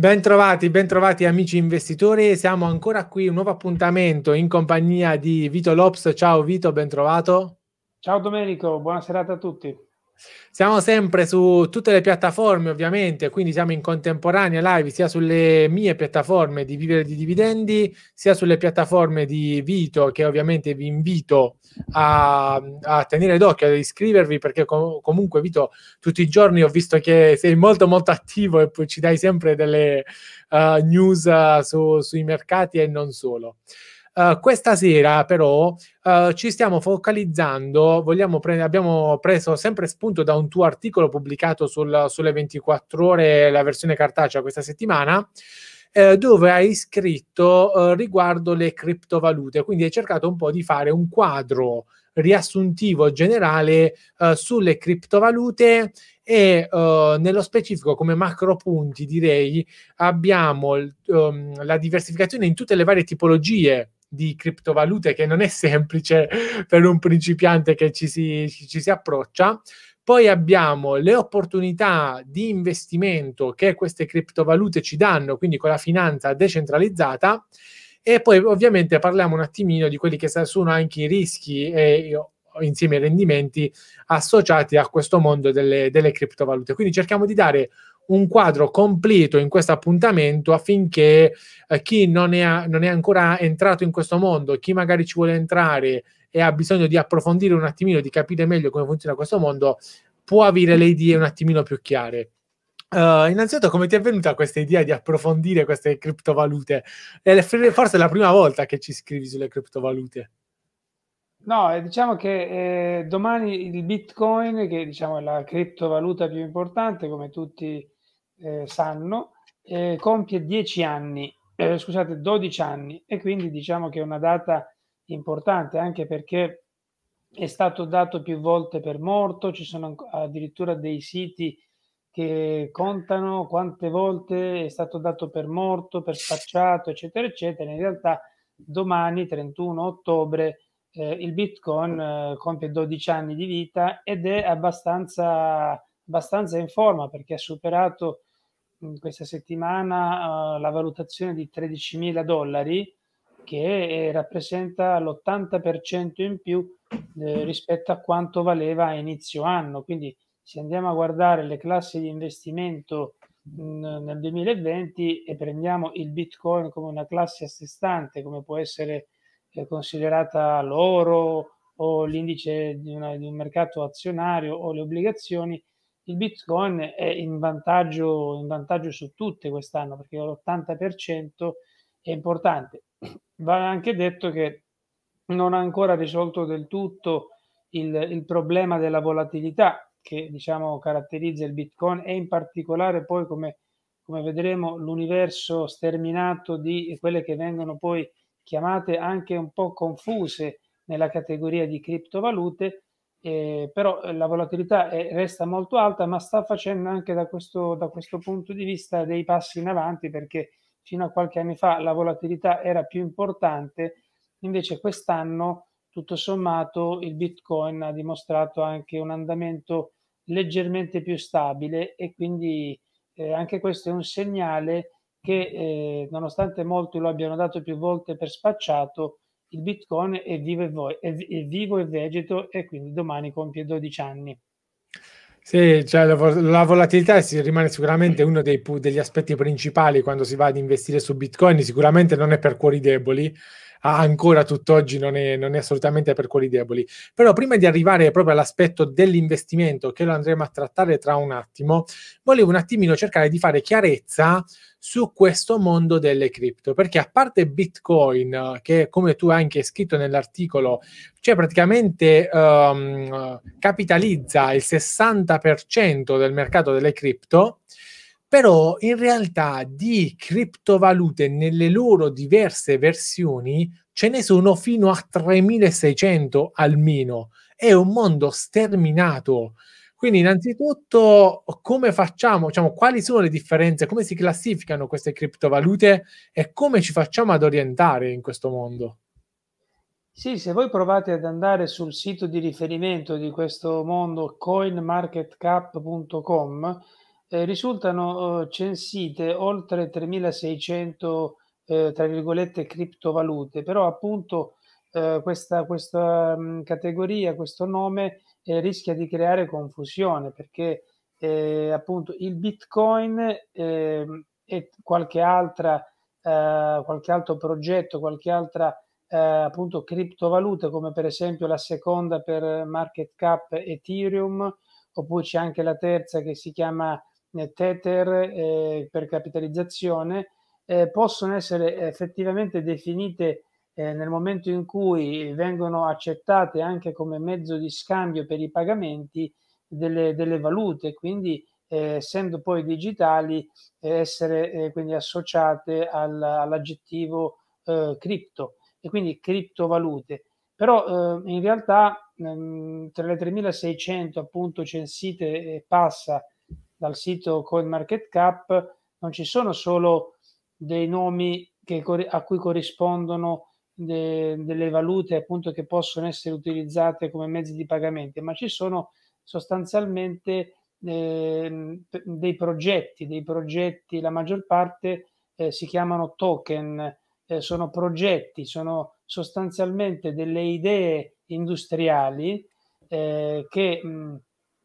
Bentrovati, bentrovati amici investitori, siamo ancora qui, un nuovo appuntamento in compagnia di Vito Lops. Ciao Vito, bentrovato. Ciao Domenico, buona serata a tutti. Siamo sempre su tutte le piattaforme, ovviamente, quindi siamo in contemporanea live sia sulle mie piattaforme di Vivere di Dividendi, sia sulle piattaforme di Vito, che ovviamente vi invito a, a tenere d'occhio, ad iscrivervi, perché com- comunque Vito, tutti i giorni ho visto che sei molto molto attivo e poi ci dai sempre delle uh, news uh, su, sui mercati e non solo. Uh, questa sera però uh, ci stiamo focalizzando, pre- abbiamo preso sempre spunto da un tuo articolo pubblicato sul, sulle 24 ore, la versione cartacea questa settimana, eh, dove hai scritto uh, riguardo le criptovalute, quindi hai cercato un po' di fare un quadro riassuntivo generale uh, sulle criptovalute e uh, nello specifico come macro punti direi abbiamo um, la diversificazione in tutte le varie tipologie di criptovalute che non è semplice per un principiante che ci si, ci si approccia. Poi abbiamo le opportunità di investimento che queste criptovalute ci danno, quindi con la finanza decentralizzata. E poi ovviamente parliamo un attimino di quelli che sono anche i rischi e insieme ai rendimenti associati a questo mondo delle, delle criptovalute. Quindi cerchiamo di dare un quadro completo in questo appuntamento affinché eh, chi non è, non è ancora entrato in questo mondo, chi magari ci vuole entrare e ha bisogno di approfondire un attimino, di capire meglio come funziona questo mondo, può avere le idee un attimino più chiare. Uh, innanzitutto, come ti è venuta questa idea di approfondire queste criptovalute? È forse la prima volta che ci scrivi sulle criptovalute. No, diciamo che eh, domani il Bitcoin, che diciamo è la criptovaluta più importante, come tutti eh, sanno, eh, compie 10 anni, eh, scusate, 12 anni e quindi diciamo che è una data importante anche perché è stato dato più volte per morto, ci sono addirittura dei siti che contano quante volte è stato dato per morto, per spacciato, eccetera, eccetera. In realtà domani, 31 ottobre, eh, il Bitcoin eh, compie 12 anni di vita ed è abbastanza, abbastanza in forma perché ha superato questa settimana uh, la valutazione di 13.000 dollari che eh, rappresenta l'80% in più eh, rispetto a quanto valeva a inizio anno. Quindi se andiamo a guardare le classi di investimento mh, nel 2020 e prendiamo il Bitcoin come una classe a sé stante, come può essere eh, considerata l'oro o l'indice di, una, di un mercato azionario o le obbligazioni, il Bitcoin è in vantaggio, in vantaggio su tutte quest'anno perché l'80% è importante. Va anche detto che non ha ancora risolto del tutto il, il problema della volatilità che diciamo caratterizza il Bitcoin e in particolare poi come, come vedremo l'universo sterminato di quelle che vengono poi chiamate anche un po' confuse nella categoria di criptovalute, eh, però la volatilità è, resta molto alta, ma sta facendo anche da questo, da questo punto di vista dei passi in avanti perché fino a qualche anno fa la volatilità era più importante, invece quest'anno tutto sommato il Bitcoin ha dimostrato anche un andamento leggermente più stabile e quindi eh, anche questo è un segnale che eh, nonostante molti lo abbiano dato più volte per spacciato, il Bitcoin è vivo e, vo- è, è vivo e vegeto e quindi domani compie 12 anni. Sì, cioè la, la volatilità si rimane sicuramente uno dei, degli aspetti principali quando si va ad investire su Bitcoin, sicuramente non è per cuori deboli, ancora tutt'oggi non è, non è assolutamente per quelli deboli. Però prima di arrivare proprio all'aspetto dell'investimento, che lo andremo a trattare tra un attimo, volevo un attimino cercare di fare chiarezza su questo mondo delle cripto, perché a parte Bitcoin, che come tu hai anche scritto nell'articolo, cioè praticamente um, capitalizza il 60% del mercato delle cripto, però in realtà di criptovalute nelle loro diverse versioni ce ne sono fino a 3600 almeno. È un mondo sterminato. Quindi innanzitutto come facciamo, diciamo, quali sono le differenze, come si classificano queste criptovalute e come ci facciamo ad orientare in questo mondo? Sì, se voi provate ad andare sul sito di riferimento di questo mondo coinmarketcap.com, eh, risultano eh, censite oltre 3600 eh, tra virgolette criptovalute, però appunto eh, questa, questa mh, mm, categoria, questo nome eh, rischia di creare confusione perché eh, appunto il Bitcoin ehm, e qualche altra qualche altro progetto, qualche altra appunto criptovalute come per esempio la seconda per market cap Ethereum oppure c'è anche la terza che si chiama Tether eh, per capitalizzazione eh, possono essere effettivamente definite eh, nel momento in cui vengono accettate anche come mezzo di scambio per i pagamenti delle, delle valute, quindi eh, essendo poi digitali eh, essere eh, quindi associate al, all'aggettivo cripto e quindi criptovalute. Però in realtà ehm, tra le 3600 appunto censite e passa dal sito CoinMarketCap non ci sono solo dei nomi che, a cui corrispondono de, delle valute appunto che possono essere utilizzate come mezzi di pagamento, ma ci sono sostanzialmente eh, dei progetti, dei progetti, la maggior parte eh, si chiamano token, eh, sono progetti, sono sostanzialmente delle idee industriali eh, che mh,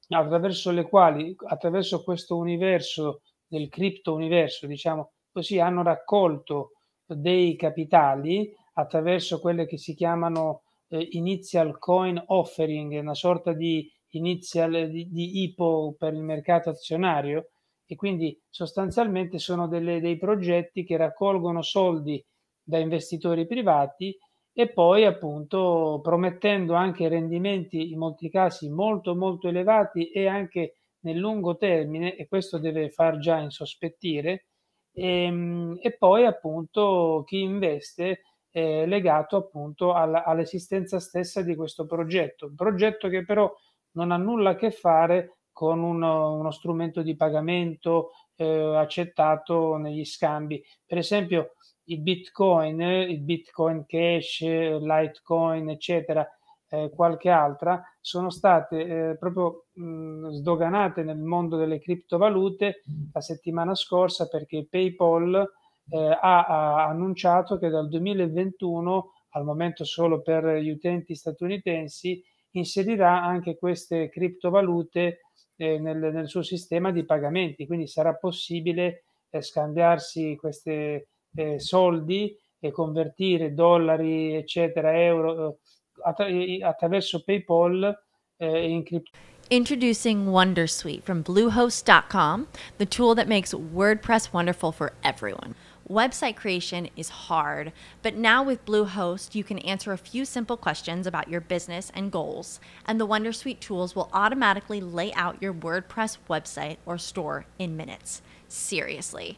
attraverso le quali, attraverso questo universo del cripto universo, diciamo così, hanno raccolto dei capitali attraverso quelle che si chiamano eh, initial coin offering, una sorta di initial di, di IPO per il mercato azionario e quindi sostanzialmente sono delle, dei progetti che raccolgono soldi da investitori privati e poi appunto promettendo anche rendimenti in molti casi molto molto elevati e anche nel lungo termine e questo deve far già insospettire e, ehm, e poi appunto chi investe è legato appunto alla, all'esistenza stessa di questo progetto, un progetto che però non ha nulla a che fare con uno, uno strumento di pagamento eh, accettato negli scambi. Per esempio, i bitcoin, il bitcoin cash, litecoin, eccetera, eh, qualche altra, sono state eh, proprio mh, sdoganate nel mondo delle criptovalute la settimana scorsa perché PayPal eh, ha, ha, annunciato che dal 2021, al momento solo per gli utenti statunitensi, inserirà anche queste criptovalute eh, nel, nel, suo sistema di pagamenti, quindi sarà possibile eh, scambiarsi queste eh, soldi e convertire dollari, eccetera, euro attra- attraverso PayPal eh, in cripto. Introducing Wondersuite from Bluehost.com, the tool that makes WordPress wonderful for everyone. Website creation is hard, but now with Bluehost, you can answer a few simple questions about your business and goals, and the Wondersuite tools will automatically lay out your WordPress website or store in minutes. Seriously.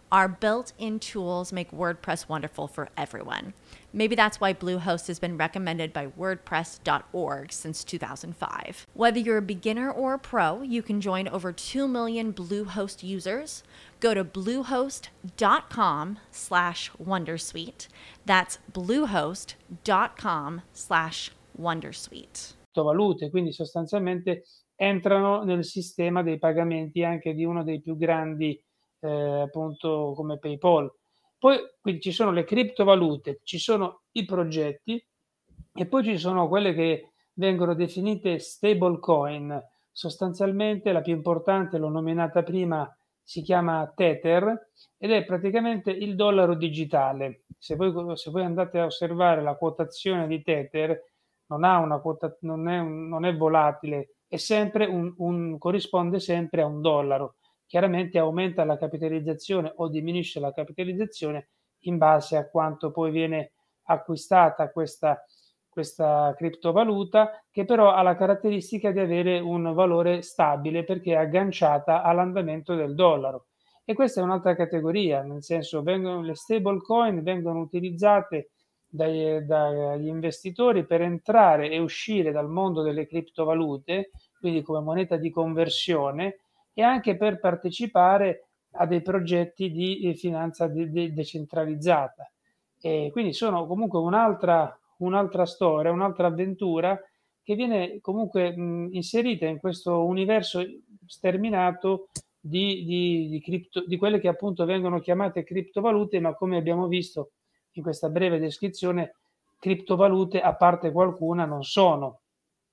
Our built in tools make WordPress wonderful for everyone. Maybe that's why Bluehost has been recommended by WordPress.org since 2005. Whether you're a beginner or a pro, you can join over 2 million Bluehost users. Go to bluehost.com slash Wondersuite. That's bluehost.com slash Wondersuite. Valute, quindi sostanzialmente entrano nel sistema dei pagamenti anche di uno dei più grandi eh, appunto come PayPal. Poi quindi ci sono le criptovalute, ci sono i progetti e poi ci sono quelle che vengono definite stable coin. Sostanzialmente la più importante, l'ho nominata prima, si chiama Tether ed è praticamente il dollaro digitale. Se voi, se voi andate a osservare la quotazione di Tether, non, ha una quota, non, è, non è volatile, è sempre un, un, corrisponde sempre a un dollaro chiaramente aumenta la capitalizzazione o diminuisce la capitalizzazione in base a quanto poi viene acquistata questa, questa criptovaluta che però ha la caratteristica di avere un valore stabile perché è agganciata all'andamento del dollaro. E questa è un'altra categoria, nel senso vengono, le stable coin vengono utilizzate dai, dagli investitori per entrare e uscire dal mondo delle criptovalute, quindi come moneta di conversione, e anche per partecipare a dei progetti di eh, finanza de- de- decentralizzata. E quindi sono comunque un'altra, un'altra storia, un'altra avventura che viene comunque mh, inserita in questo universo sterminato di, di, di, cripto, di quelle che appunto vengono chiamate criptovalute, ma come abbiamo visto in questa breve descrizione, criptovalute, a parte qualcuna, non sono.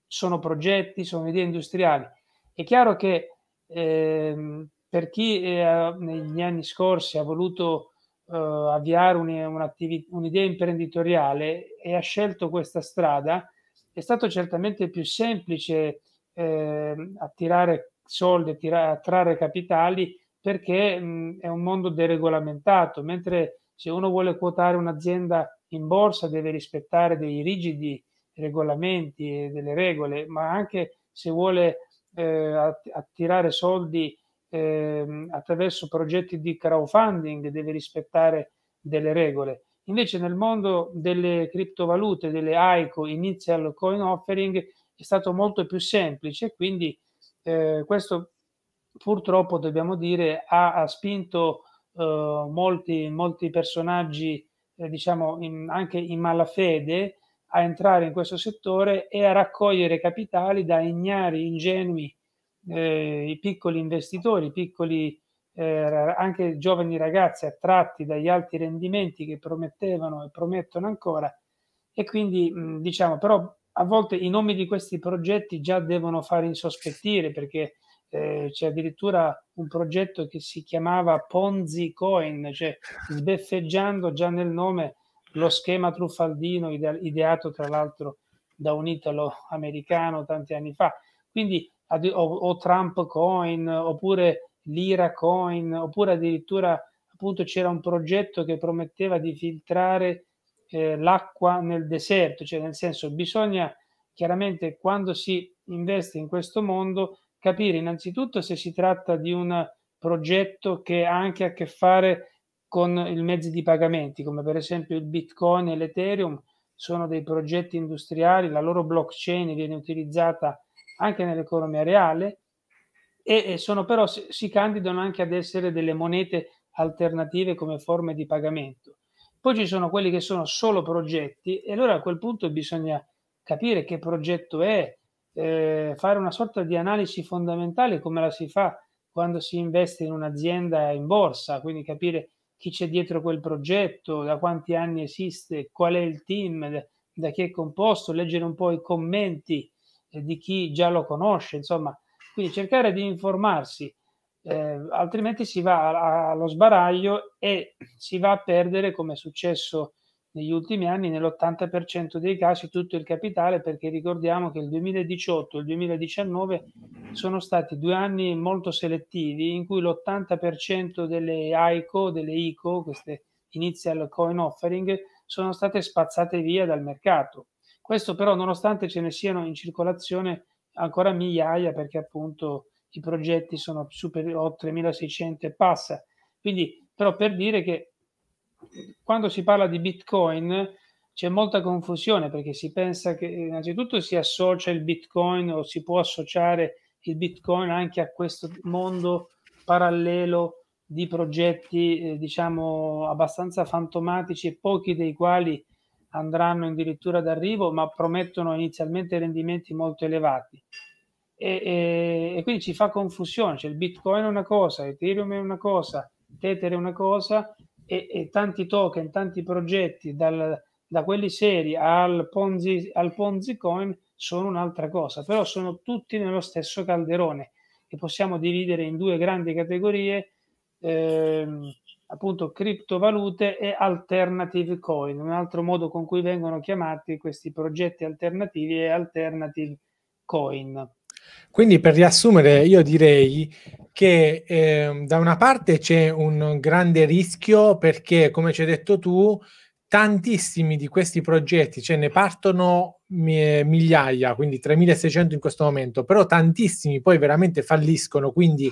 Sono progetti, sono idee industriali. È chiaro che eh, per chi eh, negli anni scorsi ha voluto eh, avviare un'idea imprenditoriale e ha scelto questa strada, è stato certamente più semplice eh, attirare soldi, attirare, attrarre capitali perché mh, è un mondo deregolamentato, mentre se uno vuole quotare un'azienda in borsa deve rispettare dei rigidi regolamenti e delle regole, ma anche se vuole eh, attirare soldi eh, attraverso progetti di crowdfunding deve rispettare delle regole. Invece nel mondo delle criptovalute, delle ICO, Initial Coin Offering, è stato molto più semplice, quindi eh, questo purtroppo dobbiamo dire ha, ha spinto eh, molti, molti personaggi, eh, diciamo in, anche in malafede, a entrare in questo settore e a raccogliere capitali da ignari, ingenui, eh, i piccoli investitori, i piccoli eh, anche giovani ragazzi attratti dagli alti rendimenti che promettevano e promettono ancora. E quindi mh, diciamo però a volte i nomi di questi progetti già devono fare insospettire perché eh, c'è addirittura un progetto che si chiamava Ponzi Coin, cioè sbeffeggiando già nel nome lo schema truffaldino ideato tra l'altro da un italo-americano tanti anni fa. Quindi o, o Trump Coin oppure Lira Coin oppure addirittura appunto c'era un progetto che prometteva di filtrare eh, l'acqua nel deserto, cioè nel senso bisogna chiaramente quando si investe in questo mondo capire innanzitutto se si tratta di un progetto che ha anche a che fare con i mezzi di pagamenti, come per esempio il Bitcoin e l'Ethereum, sono dei progetti industriali, la loro blockchain viene utilizzata anche nell'economia reale e, sono però si, si candidano anche ad essere delle monete alternative come forme di pagamento. Poi ci sono quelli che sono solo progetti e allora a quel punto bisogna capire che progetto è, eh, fare una sorta di analisi fondamentale come la si fa quando si investe in un'azienda in borsa, quindi capire chi c'è dietro quel progetto, da quanti anni esiste, qual è il team, da chi è composto, leggere un po' i commenti eh, di chi già lo conosce, insomma, quindi cercare di informarsi, eh, altrimenti si va allo sbaraglio e si va a perdere, come è successo negli ultimi anni, nell'80% dei casi tutto il capitale, perché ricordiamo che il 2018 e il 2019 sono stati due anni molto selettivi in cui l'80% delle ICO, delle ICO, queste initial coin offering, sono state spazzate via dal mercato. Questo però nonostante ce ne siano in circolazione ancora migliaia perché appunto i progetti sono superiori a 3600 e passa. Quindi però per dire che quando si parla di Bitcoin c'è molta confusione perché si pensa che innanzitutto si associa il Bitcoin o si può associare il Bitcoin anche a questo mondo parallelo di progetti eh, diciamo abbastanza fantomatici e pochi dei quali andranno addirittura d'arrivo ma promettono inizialmente rendimenti molto elevati. E, e, e, quindi ci fa confusione cioè il bitcoin è una cosa ethereum è una cosa tether è una cosa e, e tanti token tanti progetti dal, da quelli seri al ponzi, al ponzi coin sono un'altra cosa però sono tutti nello stesso calderone che possiamo dividere in due grandi categorie ehm, appunto criptovalute e alternative coin, un altro modo con cui vengono chiamati questi progetti alternativi è alternative coin. Quindi per riassumere io direi che eh, da una parte c'è un grande rischio perché come ci hai detto tu tantissimi di questi progetti, cioè ne partono migliaia, quindi 3600 in questo momento, però tantissimi poi veramente falliscono, quindi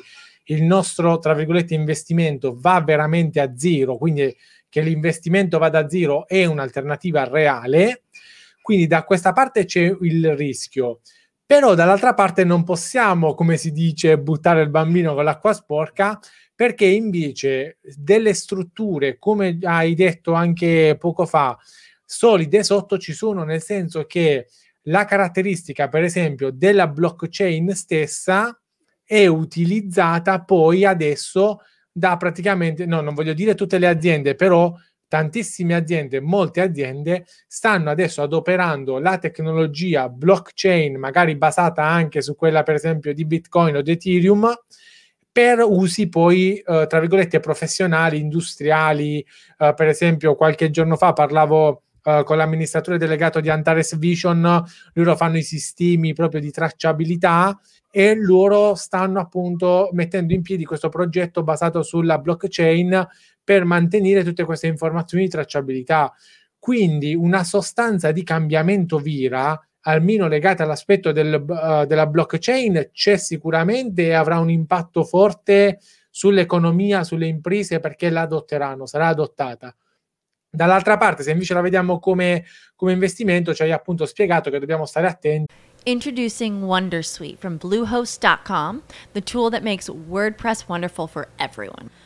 il nostro, tra virgolette, investimento va veramente a zero, quindi che l'investimento vada a zero è un'alternativa reale, quindi da questa parte c'è il rischio. Però dall'altra parte non possiamo, come si dice, buttare il bambino con l'acqua sporca, perché invece delle strutture, come hai detto anche poco fa, solide sotto ci sono, nel senso che la caratteristica, per esempio, della blockchain stessa è utilizzata poi adesso da praticamente, no, non voglio dire tutte le aziende, però tantissime aziende, molte aziende stanno adesso adoperando la tecnologia blockchain, magari basata anche su quella per esempio di Bitcoin o di Ethereum, per usi poi, eh, tra virgolette, professionali, industriali. Eh, per esempio, qualche giorno fa parlavo Uh, con l'amministratore delegato di Antares Vision, loro fanno i sistemi proprio di tracciabilità e loro stanno appunto mettendo in piedi questo progetto basato sulla blockchain per mantenere tutte queste informazioni di tracciabilità. Quindi una sostanza di cambiamento vira, almeno legata all'aspetto del, uh, della blockchain, c'è sicuramente e avrà un impatto forte sull'economia, sulle imprese perché la adotteranno, sarà adottata. Dall'altra parte, se invece la vediamo come, come investimento, ci hai appunto spiegato che dobbiamo stare attenti Introducing Wondersuite from Bluehost.com, the tool that makes WordPress wonderful for everyone.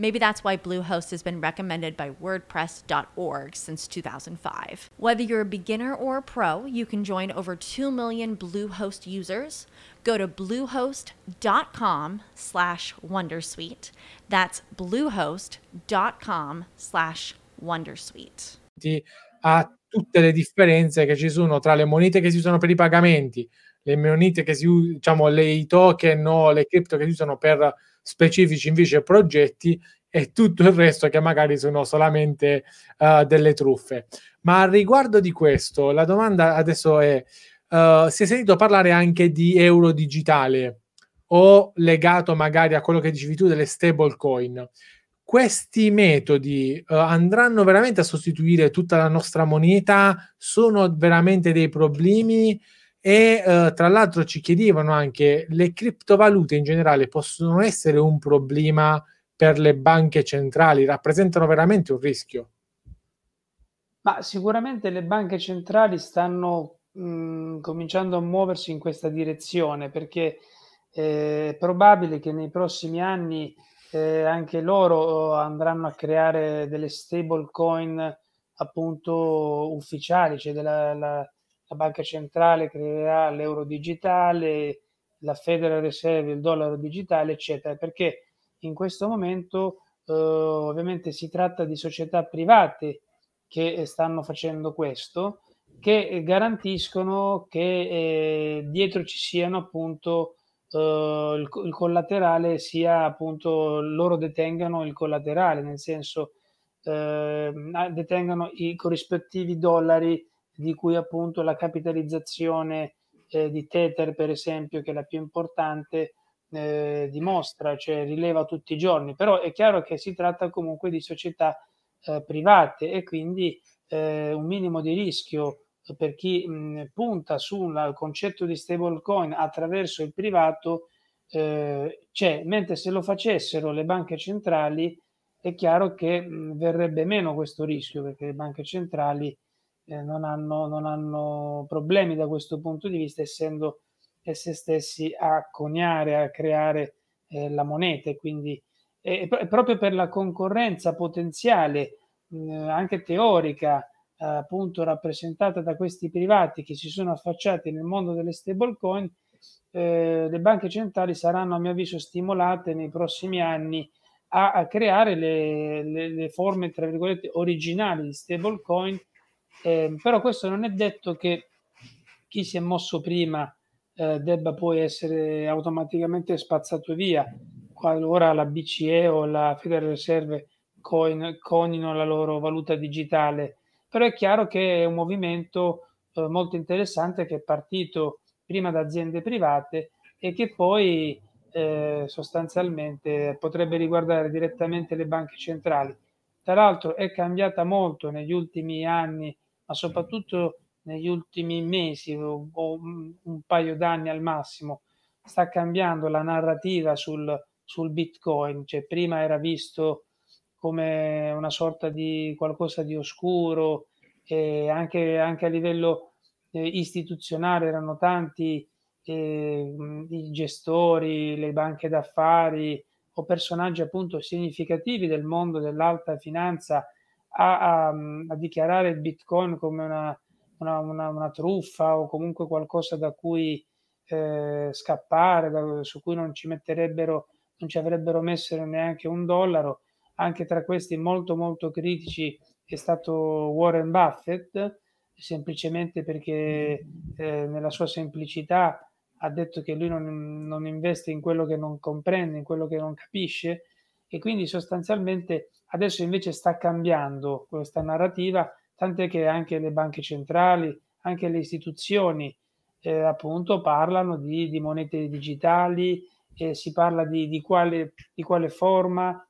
Maybe that's why Bluehost has been recommended by WordPress.org since 2005. Whether you're a beginner or a pro, you can join over 2 million Bluehost users. Go to bluehost.com slash Wondersuite. That's bluehost.com slash Wondersuite. A tutte le differenze che ci sono tra le monete che si usano per i pagamenti, le monete che si usano, diciamo, le, token o le cripto che si usano per specifici invece progetti e tutto il resto che magari sono solamente uh, delle truffe. Ma riguardo di questo, la domanda adesso è: uh, si è sentito parlare anche di euro digitale o legato magari a quello che dicevi tu delle stable coin? questi metodi uh, andranno veramente a sostituire tutta la nostra moneta? Sono veramente dei problemi? E uh, tra l'altro ci chiedevano anche le criptovalute in generale possono essere un problema per le banche centrali? Rappresentano veramente un rischio? Ma sicuramente le banche centrali stanno mh, mhmm, cominciando a muoversi in questa direzione perché eh, è probabile che nei prossimi anni eh, anche loro andranno a creare delle stable coin appunto ufficiali, cioè della, la, la banca centrale creerà l'euro digitale, la Federal Reserve il dollaro digitale, eccetera, perché in questo momento eh, ovviamente si tratta di società private che stanno facendo questo, che garantiscono che eh, dietro ci siano appunto eh, il, il, collaterale sia appunto loro detengano il collaterale, nel senso eh, detengano i corrispettivi dollari di cui appunto la capitalizzazione eh, di Tether, per esempio, che è la più importante, eh, dimostra, cioè rileva tutti i giorni. Però è chiaro che si tratta comunque di società eh, private e quindi eh, un minimo di rischio per chi mh, punta sul concetto di stablecoin attraverso il privato eh, c'è, mentre se lo facessero le banche centrali è chiaro che mh, verrebbe meno questo rischio perché le banche centrali eh, non, hanno, non, hanno, problemi da questo punto di vista essendo esse stessi a coniare, a creare eh, la moneta quindi è proprio per la concorrenza potenziale mh, anche teorica eh, appunto rappresentata da questi privati che si sono affacciati nel mondo delle stablecoin, eh, le banche centrali saranno a mio avviso stimolate nei prossimi anni a, a creare le, le, le, forme tra virgolette originali di stablecoin, eh, però questo non è detto che chi si è mosso prima eh, debba poi essere automaticamente spazzato via qualora la BCE o la Federal Reserve coin, conino la loro valuta digitale però è chiaro che è un movimento eh, molto interessante che è partito prima da aziende private e che poi eh, sostanzialmente potrebbe riguardare direttamente le banche centrali. Tra l'altro è cambiata molto negli ultimi anni, ma soprattutto negli ultimi mesi o, o un paio d'anni al massimo, sta cambiando la narrativa sul, sul Bitcoin, cioè prima era visto come una sorta di qualcosa di oscuro e anche, anche a livello eh, istituzionale erano tanti eh, i gestori, le banche d'affari o personaggi appunto significativi del mondo dell'alta finanza a, a, a dichiarare il bitcoin come una, una, una, una, truffa o comunque qualcosa da cui eh, scappare, da, su cui non ci metterebbero, non ci avrebbero messo neanche un dollaro. Anche tra questi molto molto critici è stato Warren Buffett, semplicemente perché eh, nella sua semplicità ha detto che lui non, non, investe in quello che non comprende, in quello che non capisce e quindi sostanzialmente adesso invece sta cambiando questa narrativa, tant'è che anche le banche centrali, anche le istituzioni eh, appunto parlano di, di monete digitali, eh, si parla di, di, quale, di quale forma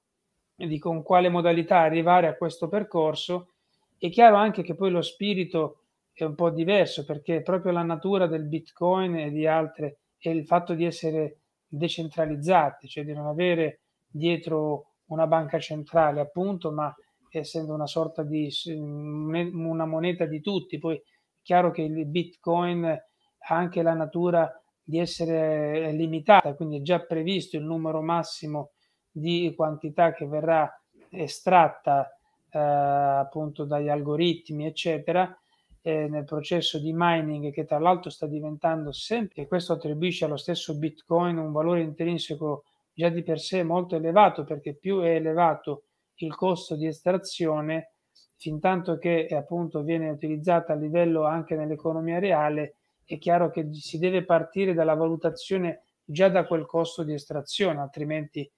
di con quale modalità arrivare a questo percorso, è chiaro anche che poi lo spirito è un po' diverso perché proprio la natura del Bitcoin e di altre è il fatto di essere decentralizzati, cioè di non avere dietro una banca centrale, appunto, ma essendo una sorta di una moneta di tutti. Poi è chiaro che il Bitcoin ha anche la natura di essere limitata, quindi è già previsto il numero massimo di quantità che verrà estratta eh, appunto dagli algoritmi, eccetera, eh, nel processo di mining che tra l'altro sta diventando sempre, e questo attribuisce allo stesso Bitcoin un valore intrinseco già di per sé molto elevato, perché più è elevato il costo di estrazione, fin tanto che appunto viene utilizzata a livello anche nell'economia reale, è chiaro che si deve partire dalla valutazione già da quel costo di estrazione, altrimenti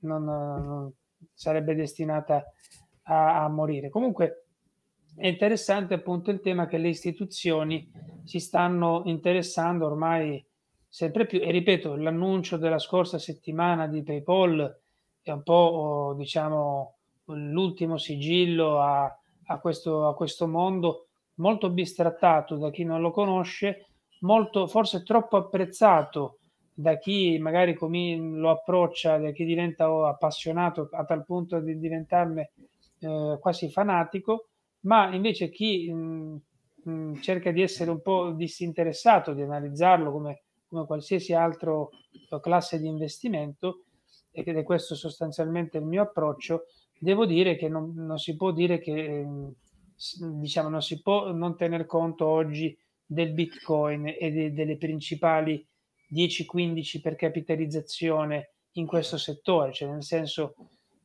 non, non sarebbe destinata a, a morire. Comunque è interessante appunto il tema che le istituzioni si stanno interessando ormai sempre più. E ripeto l'annuncio della scorsa settimana di PayPal è un po' diciamo l'ultimo sigillo a, a, questo, a questo mondo molto bistrattato da chi non lo conosce, molto forse troppo apprezzato da chi magari lo approccia, da chi diventa appassionato a tal punto di diventarne eh, quasi fanatico, ma invece chi mh, mh, cerca di essere un po' disinteressato, di analizzarlo come, come qualsiasi altra classe di investimento, ed è questo sostanzialmente il mio approccio, devo dire che non, non si può dire che diciamo non si può non tener conto oggi del bitcoin e de, delle principali 10-15 per capitalizzazione in questo settore, cioè nel senso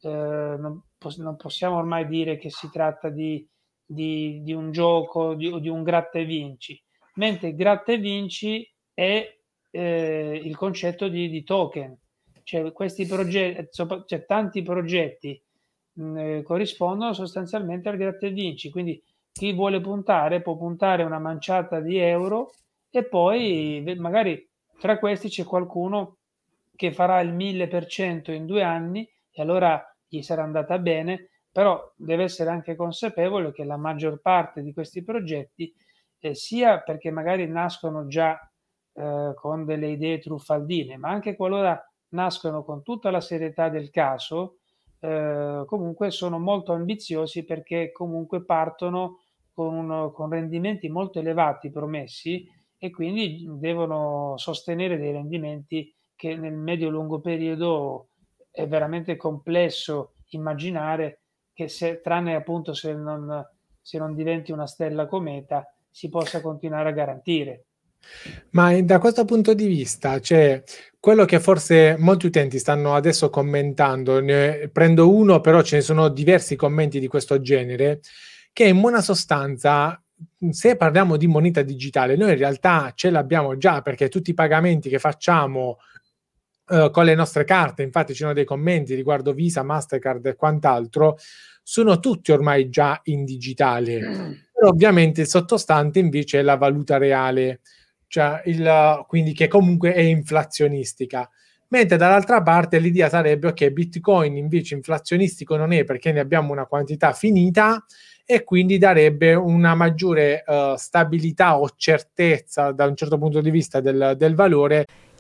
eh, non, non, possiamo ormai dire che si tratta di, di, di un gioco di, di, un gratta e vinci, mentre gratta e vinci è eh, il concetto di, di, token, cioè questi progetti, cioè tanti progetti mh, eh, corrispondono sostanzialmente al gratta e vinci, quindi chi vuole puntare può puntare una manciata di euro e poi magari tra questi c'è qualcuno che farà il 1000% in due anni e allora gli sarà andata bene, però deve essere anche consapevole che la maggior parte di questi progetti, eh, sia perché magari nascono già eh, con delle idee truffaldine, ma anche qualora nascono con tutta la serietà del caso, eh, comunque sono molto ambiziosi perché comunque partono con, con rendimenti molto elevati promessi e quindi devono sostenere dei rendimenti che nel medio-lungo periodo è veramente complesso immaginare che se, tranne appunto se non, se non diventi una stella cometa, si possa continuare a garantire. Ma da questo punto di vista, cioè, quello che forse molti utenti stanno adesso commentando, ne prendo uno, però ce ne sono diversi commenti di questo genere, che in buona sostanza se parliamo di moneta digitale, noi in realtà ce l'abbiamo già perché tutti i pagamenti che facciamo uh, con le nostre carte, infatti ci sono dei commenti riguardo Visa, Mastercard e quant'altro, sono tutti ormai già in digitale. Mm. Però ovviamente il sottostante invece è la valuta reale, cioè il, quindi che comunque è inflazionistica. Mentre dall'altra parte l'idea sarebbe che okay, Bitcoin invece inflazionistico non è perché ne abbiamo una quantità finita e quindi darebbe una maggiore uh, stabilità o certezza da un certo punto di vista del, del valore.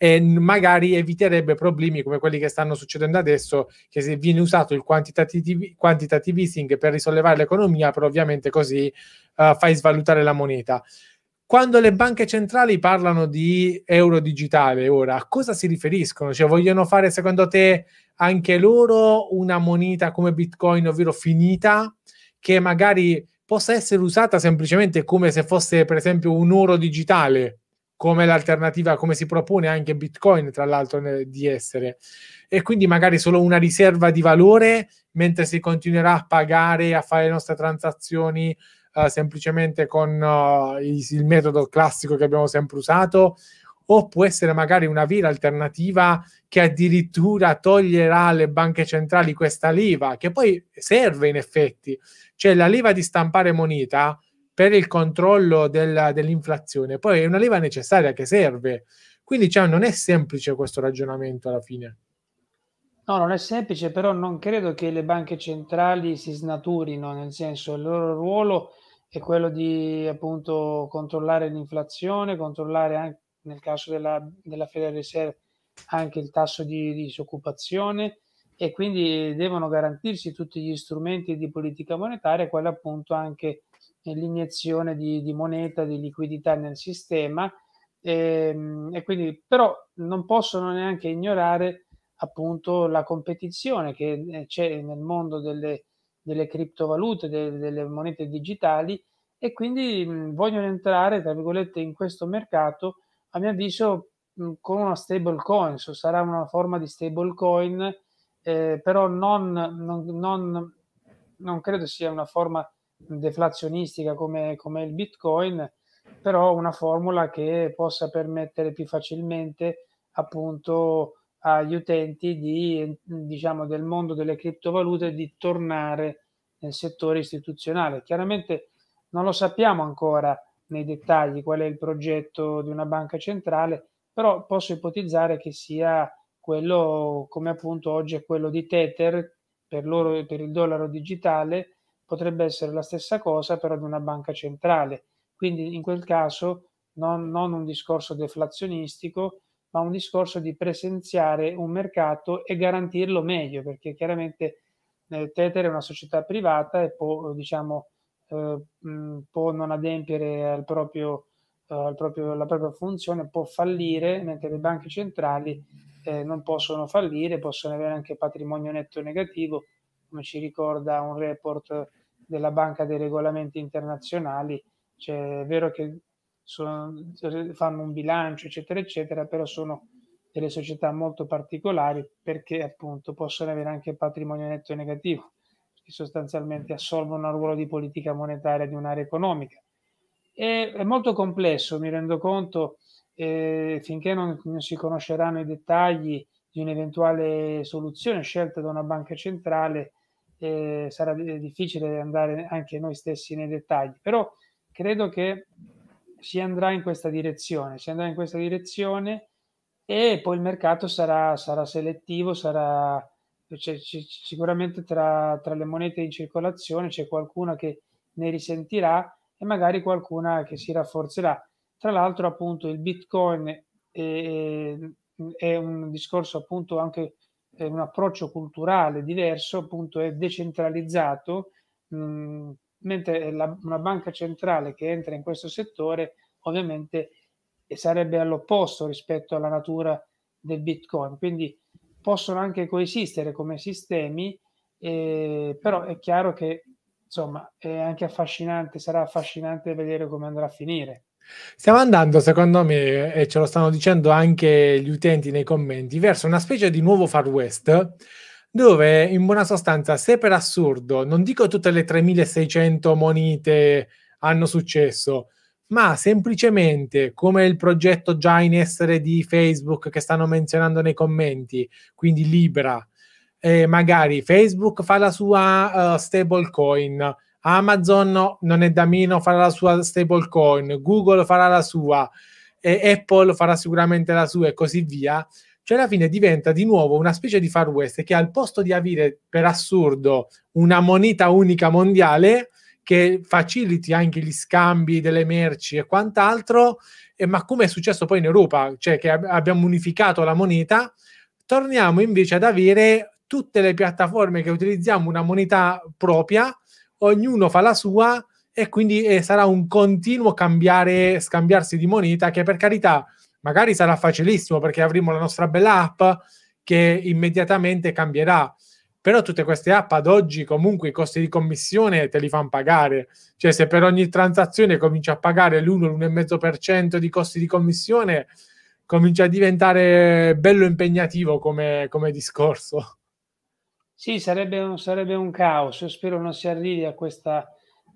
E magari eviterebbe problemi come quelli che stanno succedendo adesso, che se viene usato il quantitative, quantitative easing per risollevare l'economia, però ovviamente così uh, fai svalutare la moneta. Quando le banche centrali parlano di euro digitale, ora a cosa si riferiscono? Cioè vogliono fare secondo te anche loro una moneta come Bitcoin, ovvero finita, che magari possa essere usata semplicemente come se fosse per esempio un oro digitale, come l'alternativa, come si propone anche Bitcoin, tra l'altro, di essere. E quindi magari solo una riserva di valore, mentre si continuerà a pagare, a fare le nostre transazioni uh, semplicemente con uh, il, il, metodo classico che abbiamo sempre usato, o può essere magari una vera alternativa che addirittura toglierà alle banche centrali questa leva, che poi serve in effetti. Cioè la leva di stampare moneta per il controllo del, dell'inflazione. Poi è una leva necessaria che serve. Quindi cioè, non è semplice questo ragionamento alla fine. No, non è semplice, però non credo che le banche centrali si snaturino, nel senso il loro ruolo è quello di appunto controllare l'inflazione, controllare anche nel caso della, della Federal Reserve anche il tasso di, di disoccupazione e quindi devono garantirsi tutti gli strumenti di politica monetaria, quella appunto anche l'iniezione di, di moneta, di liquidità nel sistema e, ehm, e, quindi però non possono neanche ignorare appunto la competizione che eh, c'è nel mondo delle, delle criptovalute, delle, delle, monete digitali e quindi mh, vogliono entrare tra virgolette in questo mercato a mio avviso mh, con una stable coin, so, sarà una forma di stable coin eh, però non, non, non, non credo sia una forma deflazionistica come, come il bitcoin però una formula che possa permettere più facilmente appunto agli utenti di, diciamo, del mondo delle criptovalute di tornare nel settore istituzionale. Chiaramente non lo sappiamo ancora nei dettagli qual è il progetto di una banca centrale, però posso ipotizzare che sia quello come appunto oggi è quello di Tether per, loro, per il dollaro digitale, potrebbe essere la stessa cosa però di una banca centrale. Quindi in quel caso non, non un discorso deflazionistico, ma un discorso di presenziare un mercato e garantirlo meglio, perché chiaramente eh, Tether è una società privata e può, diciamo, eh, mh, può non adempiere al proprio, uh, al proprio, alla propria funzione, può fallire, mentre le banche centrali eh, non possono fallire, possono avere anche patrimonio netto negativo, come ci ricorda un report della Banca dei Regolamenti Internazionali cioè, è vero che sono, fanno un bilancio, eccetera, eccetera, però sono delle società molto particolari perché appunto possono avere anche patrimonio netto negativo, che sostanzialmente assolvono il ruolo di politica monetaria di un'area economica. E, è molto complesso, mi rendo conto, eh, finché non, non si conosceranno i dettagli di un'eventuale soluzione scelta da una banca centrale, eh, sarà difficile andare anche noi stessi nei dettagli, però credo che si andrà in questa direzione, si andrà in questa direzione e poi il mercato sarà, sarà selettivo, sarà c'è, c'è, sicuramente tra, tra, le monete in circolazione c'è qualcuna che ne risentirà e magari qualcuna che si rafforzerà. Tra l'altro appunto il Bitcoin è, è un discorso appunto anche è un approccio culturale diverso, appunto è decentralizzato, mh, mentre la, una banca centrale che entra in questo settore ovviamente sarebbe all'opposto rispetto alla natura del Bitcoin. Quindi possono anche coesistere come sistemi, eh, però è chiaro che insomma è anche affascinante, sarà affascinante vedere come andrà a finire. Stiamo andando, secondo me, e ce lo stanno dicendo anche gli utenti nei commenti, verso una specie di nuovo Far West dove in buona sostanza, se per assurdo, non dico tutte le 3600 monete hanno successo, ma semplicemente come il progetto già in essere di Facebook che stanno menzionando nei commenti, quindi Libra, eh, magari Facebook fa la sua uh, stablecoin, Amazon non è da meno farà la sua stablecoin, Google farà la sua, Apple farà sicuramente la sua e così via cioè alla fine diventa di nuovo una specie di Far West che al posto di avere per assurdo una moneta unica mondiale che faciliti anche gli scambi delle merci e quant'altro, e, ma come è successo poi in Europa, cioè che ab- abbiamo unificato la moneta, torniamo invece ad avere tutte le piattaforme che utilizziamo una moneta propria, ognuno fa la sua e quindi eh, sarà un continuo cambiare, scambiarsi di moneta che per carità magari sarà facilissimo perché avremo la nostra bella app che immediatamente cambierà. Però tutte queste app ad oggi comunque i costi di commissione te li fanno pagare. Cioè se per ogni transazione cominci a pagare l'1, l'1,5% di costi di commissione, comincia a diventare bello impegnativo come, come discorso. Sì, sarebbe un, sarebbe un caos. Io spero non si arrivi a questa,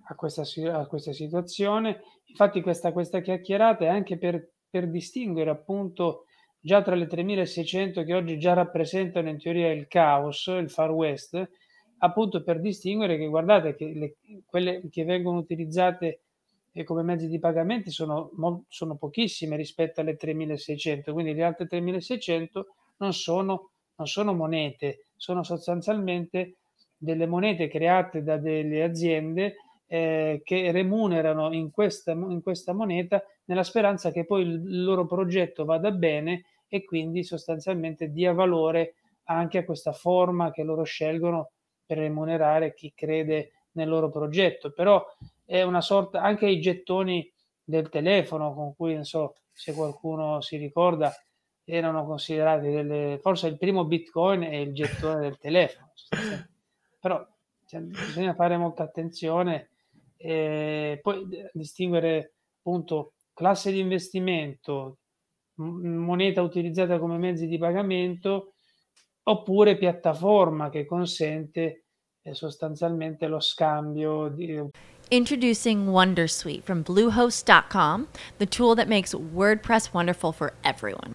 a questa, a questa situazione. Infatti questa, questa chiacchierata è anche per per distinguere appunto già tra le 3600 che oggi già rappresentano in teoria il caos, il far west, appunto per distinguere che guardate che le, quelle che vengono utilizzate eh, come mezzi di pagamento sono, sono pochissime rispetto alle 3600, quindi le altre 3600 non sono, non sono monete, sono sostanzialmente delle monete create da delle aziende eh, che remunerano in questa, in questa moneta nella speranza che poi il loro progetto vada bene e quindi sostanzialmente dia valore anche a questa forma che loro scelgono per remunerare chi crede nel loro progetto. Però è una sorta, anche i gettoni del telefono con cui, non so se qualcuno si ricorda, erano considerati delle, forse il primo bitcoin è il gettone del telefono. Però cioè, bisogna fare molta attenzione e poi distinguere appunto classe di investimento, moneta utilizzata come mezzi di pagamento oppure piattaforma che consente eh, sostanzialmente lo scambio di Introducing Wondersuite from Bluehost.com, the tool that makes WordPress wonderful for everyone.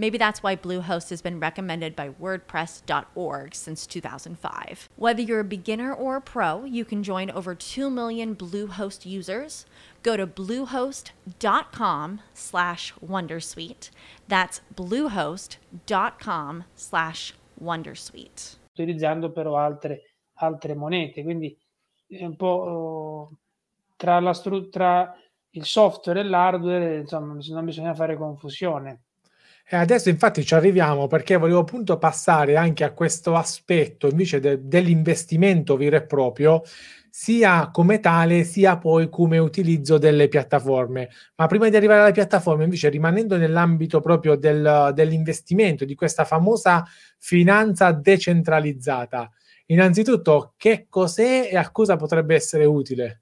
Maybe that's why Bluehost has been recommended by WordPress.org since 2005. Whether you're a beginner or a pro, you can join over 2 million Bluehost users. Go to bluehost.com slash Wondersuite. That's bluehost.com slash Wondersuite. Utilizzando però altre, altre monete, quindi è un po' uh, tra la struttura il software e l'hardware, insomma, non bisogna fare confusione. E adesso infatti ci arriviamo perché volevo appunto passare anche a questo aspetto invece de- dell'investimento vero e proprio, sia come tale, sia poi come utilizzo delle piattaforme. Ma prima di arrivare alle piattaforme, invece, rimanendo nell'ambito proprio del, dell'investimento, di questa famosa finanza decentralizzata, innanzitutto che cos'è e a cosa potrebbe essere utile?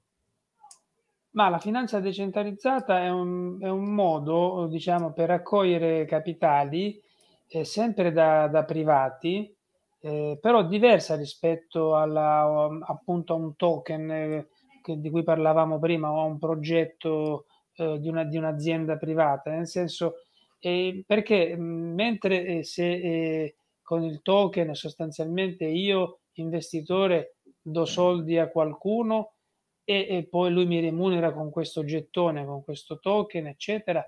Ma la finanza decentralizzata è un, è un modo, diciamo, per raccogliere capitali eh, sempre da, da privati, eh, però diversa rispetto alla, appunto a un token eh, che, di cui parlavamo prima o a un progetto eh, di, una, di, un'azienda privata, nel senso perché mentre eh, se con il token sostanzialmente io investitore do soldi a qualcuno, e, e, poi lui mi remunera con questo gettone, con questo token, eccetera.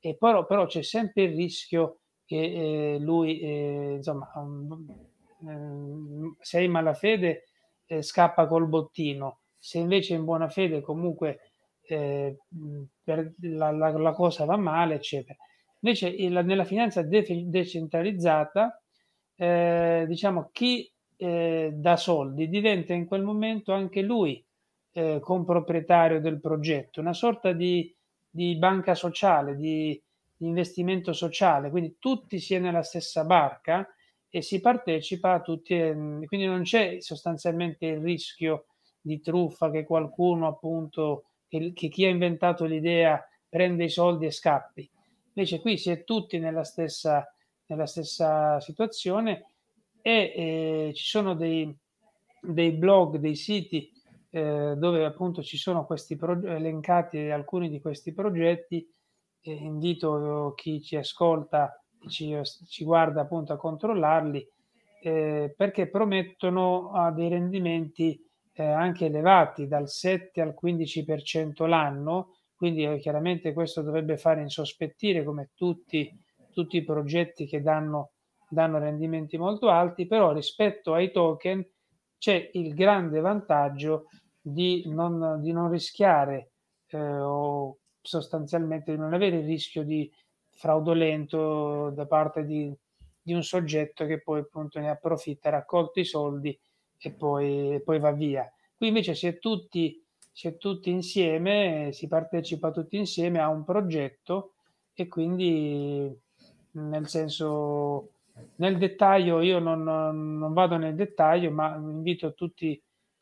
E però, però c'è sempre il rischio che eh, lui, eh, insomma, um, se è in malafede eh, scappa col bottino, se invece è in buona fede comunque eh, la, la, la, cosa va male, eccetera. Invece il, nella finanza de- decentralizzata, eh, diciamo, chi eh, dà soldi diventa in quel momento anche lui eh, comproprietario del progetto, una sorta di, di banca sociale, di, di, investimento sociale, quindi tutti si è nella stessa barca e si partecipa a tutti, quindi non c'è sostanzialmente il rischio di truffa che qualcuno appunto, che, che chi ha inventato l'idea prende i soldi e scappi. Invece qui si è tutti nella stessa, nella stessa situazione e eh, ci sono dei, dei blog, dei siti eh, dove appunto ci sono questi pro- elencati alcuni di questi progetti. Eh, invito chi ci ascolta, ci, ci guarda appunto a controllarli eh, perché promettono uh, dei rendimenti eh, anche elevati dal 7 al 15% l'anno. Quindi eh, chiaramente questo dovrebbe fare insospettire come tutti, tutti i progetti che danno, danno rendimenti molto alti, però rispetto ai token c'è il grande vantaggio di non, di non rischiare eh, o sostanzialmente di non avere il rischio di fraudolento da parte di, di un soggetto che poi appunto ne approfitta, raccolta i soldi e poi, e poi va via. Qui invece si è tutti, si è tutti insieme, si partecipa tutti insieme a un progetto e quindi nel senso nel dettaglio io non, non vado nel dettaglio ma invito tutti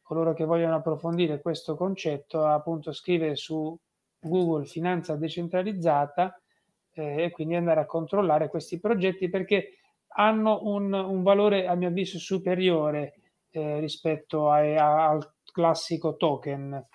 coloro che vogliono approfondire questo concetto a appunto scrivere su Google finanza decentralizzata eh, e quindi andare a controllare questi progetti perché hanno un, un valore a mio avviso superiore eh, rispetto a, a, al classico token.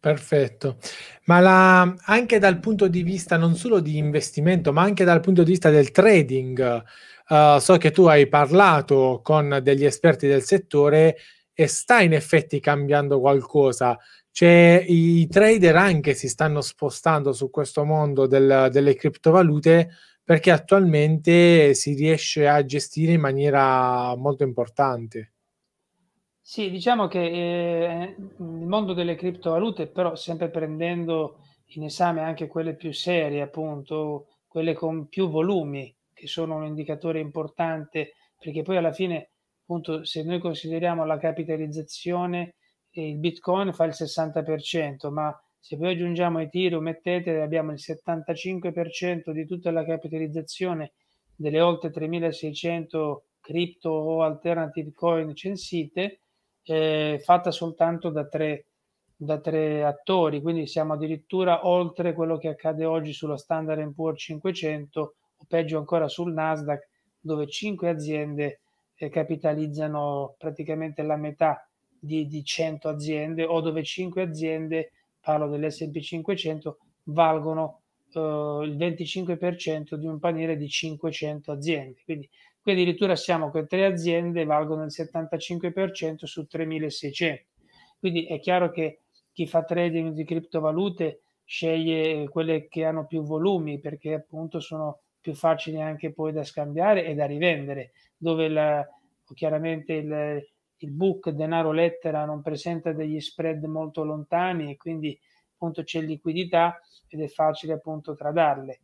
Perfetto, ma la, anche dal punto di vista non solo di investimento, ma anche dal punto di vista del trading, uh, so che tu hai parlato con degli esperti del settore e sta in effetti cambiando qualcosa. Cioè, i trader anche si stanno spostando su questo mondo del, delle criptovalute perché attualmente si riesce a gestire in maniera molto importante. Sì, diciamo che eh, il mondo delle criptovalute, però sempre prendendo in esame anche quelle più serie, appunto, quelle con più volumi, che sono un indicatore importante, perché poi alla fine, appunto, se noi consideriamo la capitalizzazione, il Bitcoin fa il 60%, ma se poi aggiungiamo Ethereum e Tether abbiamo il 75% di tutta la capitalizzazione delle oltre 3600 cripto o alternative coin censite, eh, fatta soltanto da tre, da tre attori, quindi siamo addirittura oltre quello che accade oggi sullo Standard Poor's 500 o peggio ancora sul Nasdaq, dove cinque aziende eh, capitalizzano praticamente la metà di, di 100 aziende o dove cinque aziende, parlo dell'S&P 500, valgono eh, il 25% di un paniere di 500 aziende. Quindi Qui addirittura siamo con tre aziende, valgono il 75% su 3.600. Quindi è chiaro che chi fa trading di criptovalute sceglie quelle che hanno più volumi perché appunto sono più facili anche poi da scambiare e da rivendere, dove la, chiaramente il, il book denaro lettera non presenta degli spread molto lontani e quindi appunto c'è liquidità ed è facile appunto tradarle.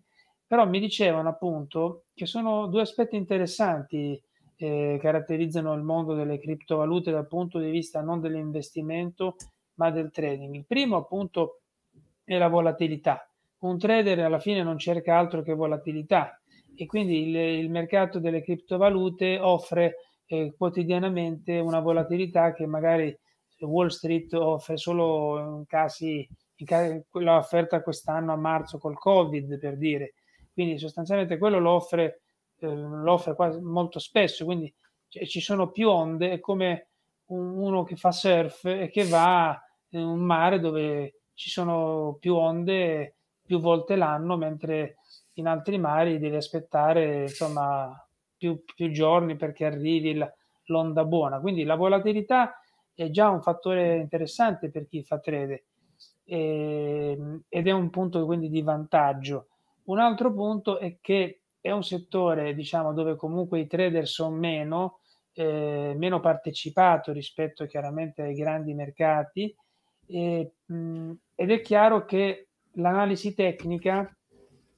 Però mi dicevano appunto che sono due aspetti interessanti eh, caratterizzano il mondo delle criptovalute dal punto di vista non dell'investimento ma del trading. Il primo appunto è la volatilità. Un trader alla fine non cerca altro che volatilità e quindi il, il mercato delle criptovalute offre eh, quotidianamente una volatilità che magari Wall Street offre solo in casi, in casi l'ha offerta quest'anno a marzo col Covid per dire. Quindi sostanzialmente quello lo offre, eh, lo offre quasi molto spesso, quindi cioè, ci sono più onde, è come un, uno che fa surf e che va in un mare dove ci sono più onde più volte l'anno, mentre in altri mari devi aspettare insomma più, più giorni perché arrivi la, l'onda buona. Quindi la volatilità è già un fattore interessante per chi fa trade e, ehm, ed è un punto quindi di vantaggio. Un altro punto è che è un settore diciamo, dove comunque i trader sono meno, eh, meno partecipato rispetto chiaramente ai grandi mercati e, mh, ed è chiaro che l'analisi tecnica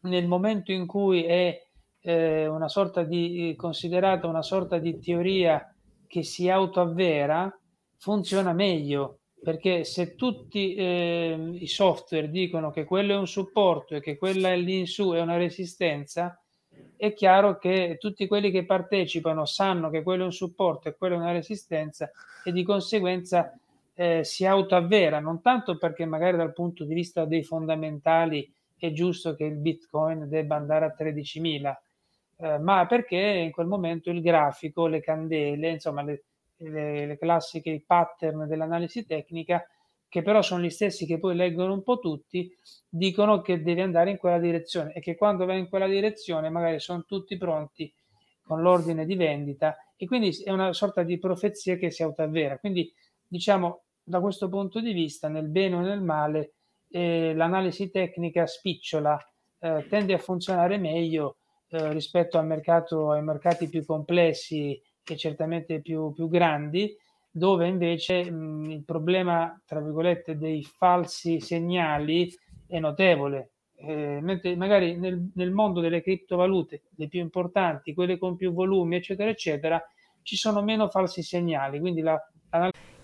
nel momento in cui è eh, una sorta di considerata una sorta di teoria che si autoavvera funziona meglio. Perché se tutti eh, i software dicono che quello è un supporto e che quella è lì in su è una resistenza, è chiaro che tutti quelli che partecipano sanno che quello è un supporto e quello è una resistenza e di conseguenza eh, si autoavvera, non tanto perché magari dal punto di vista dei fondamentali è giusto che il Bitcoin debba andare a 13.000, eh, ma perché in quel momento il grafico, le candele, insomma le, le, le classiche pattern dell'analisi tecnica, che però sono gli stessi che poi leggono un po' tutti, dicono che devi andare in quella direzione e che quando vai in quella direzione magari sono tutti pronti con l'ordine di vendita e quindi è una sorta di profezia che si autoavvera. Quindi diciamo da questo punto di vista, nel bene o nel male, eh, l'analisi tecnica spicciola eh, tende a funzionare meglio eh, rispetto al mercato, ai mercati più complessi che certamente più, più grandi, dove invece mh, il problema, tra virgolette, dei falsi segnali è notevole. Eh, mentre magari nel, nel, mondo delle criptovalute, le più importanti, quelle con più volumi, eccetera, eccetera, ci sono meno falsi segnali. Quindi la, la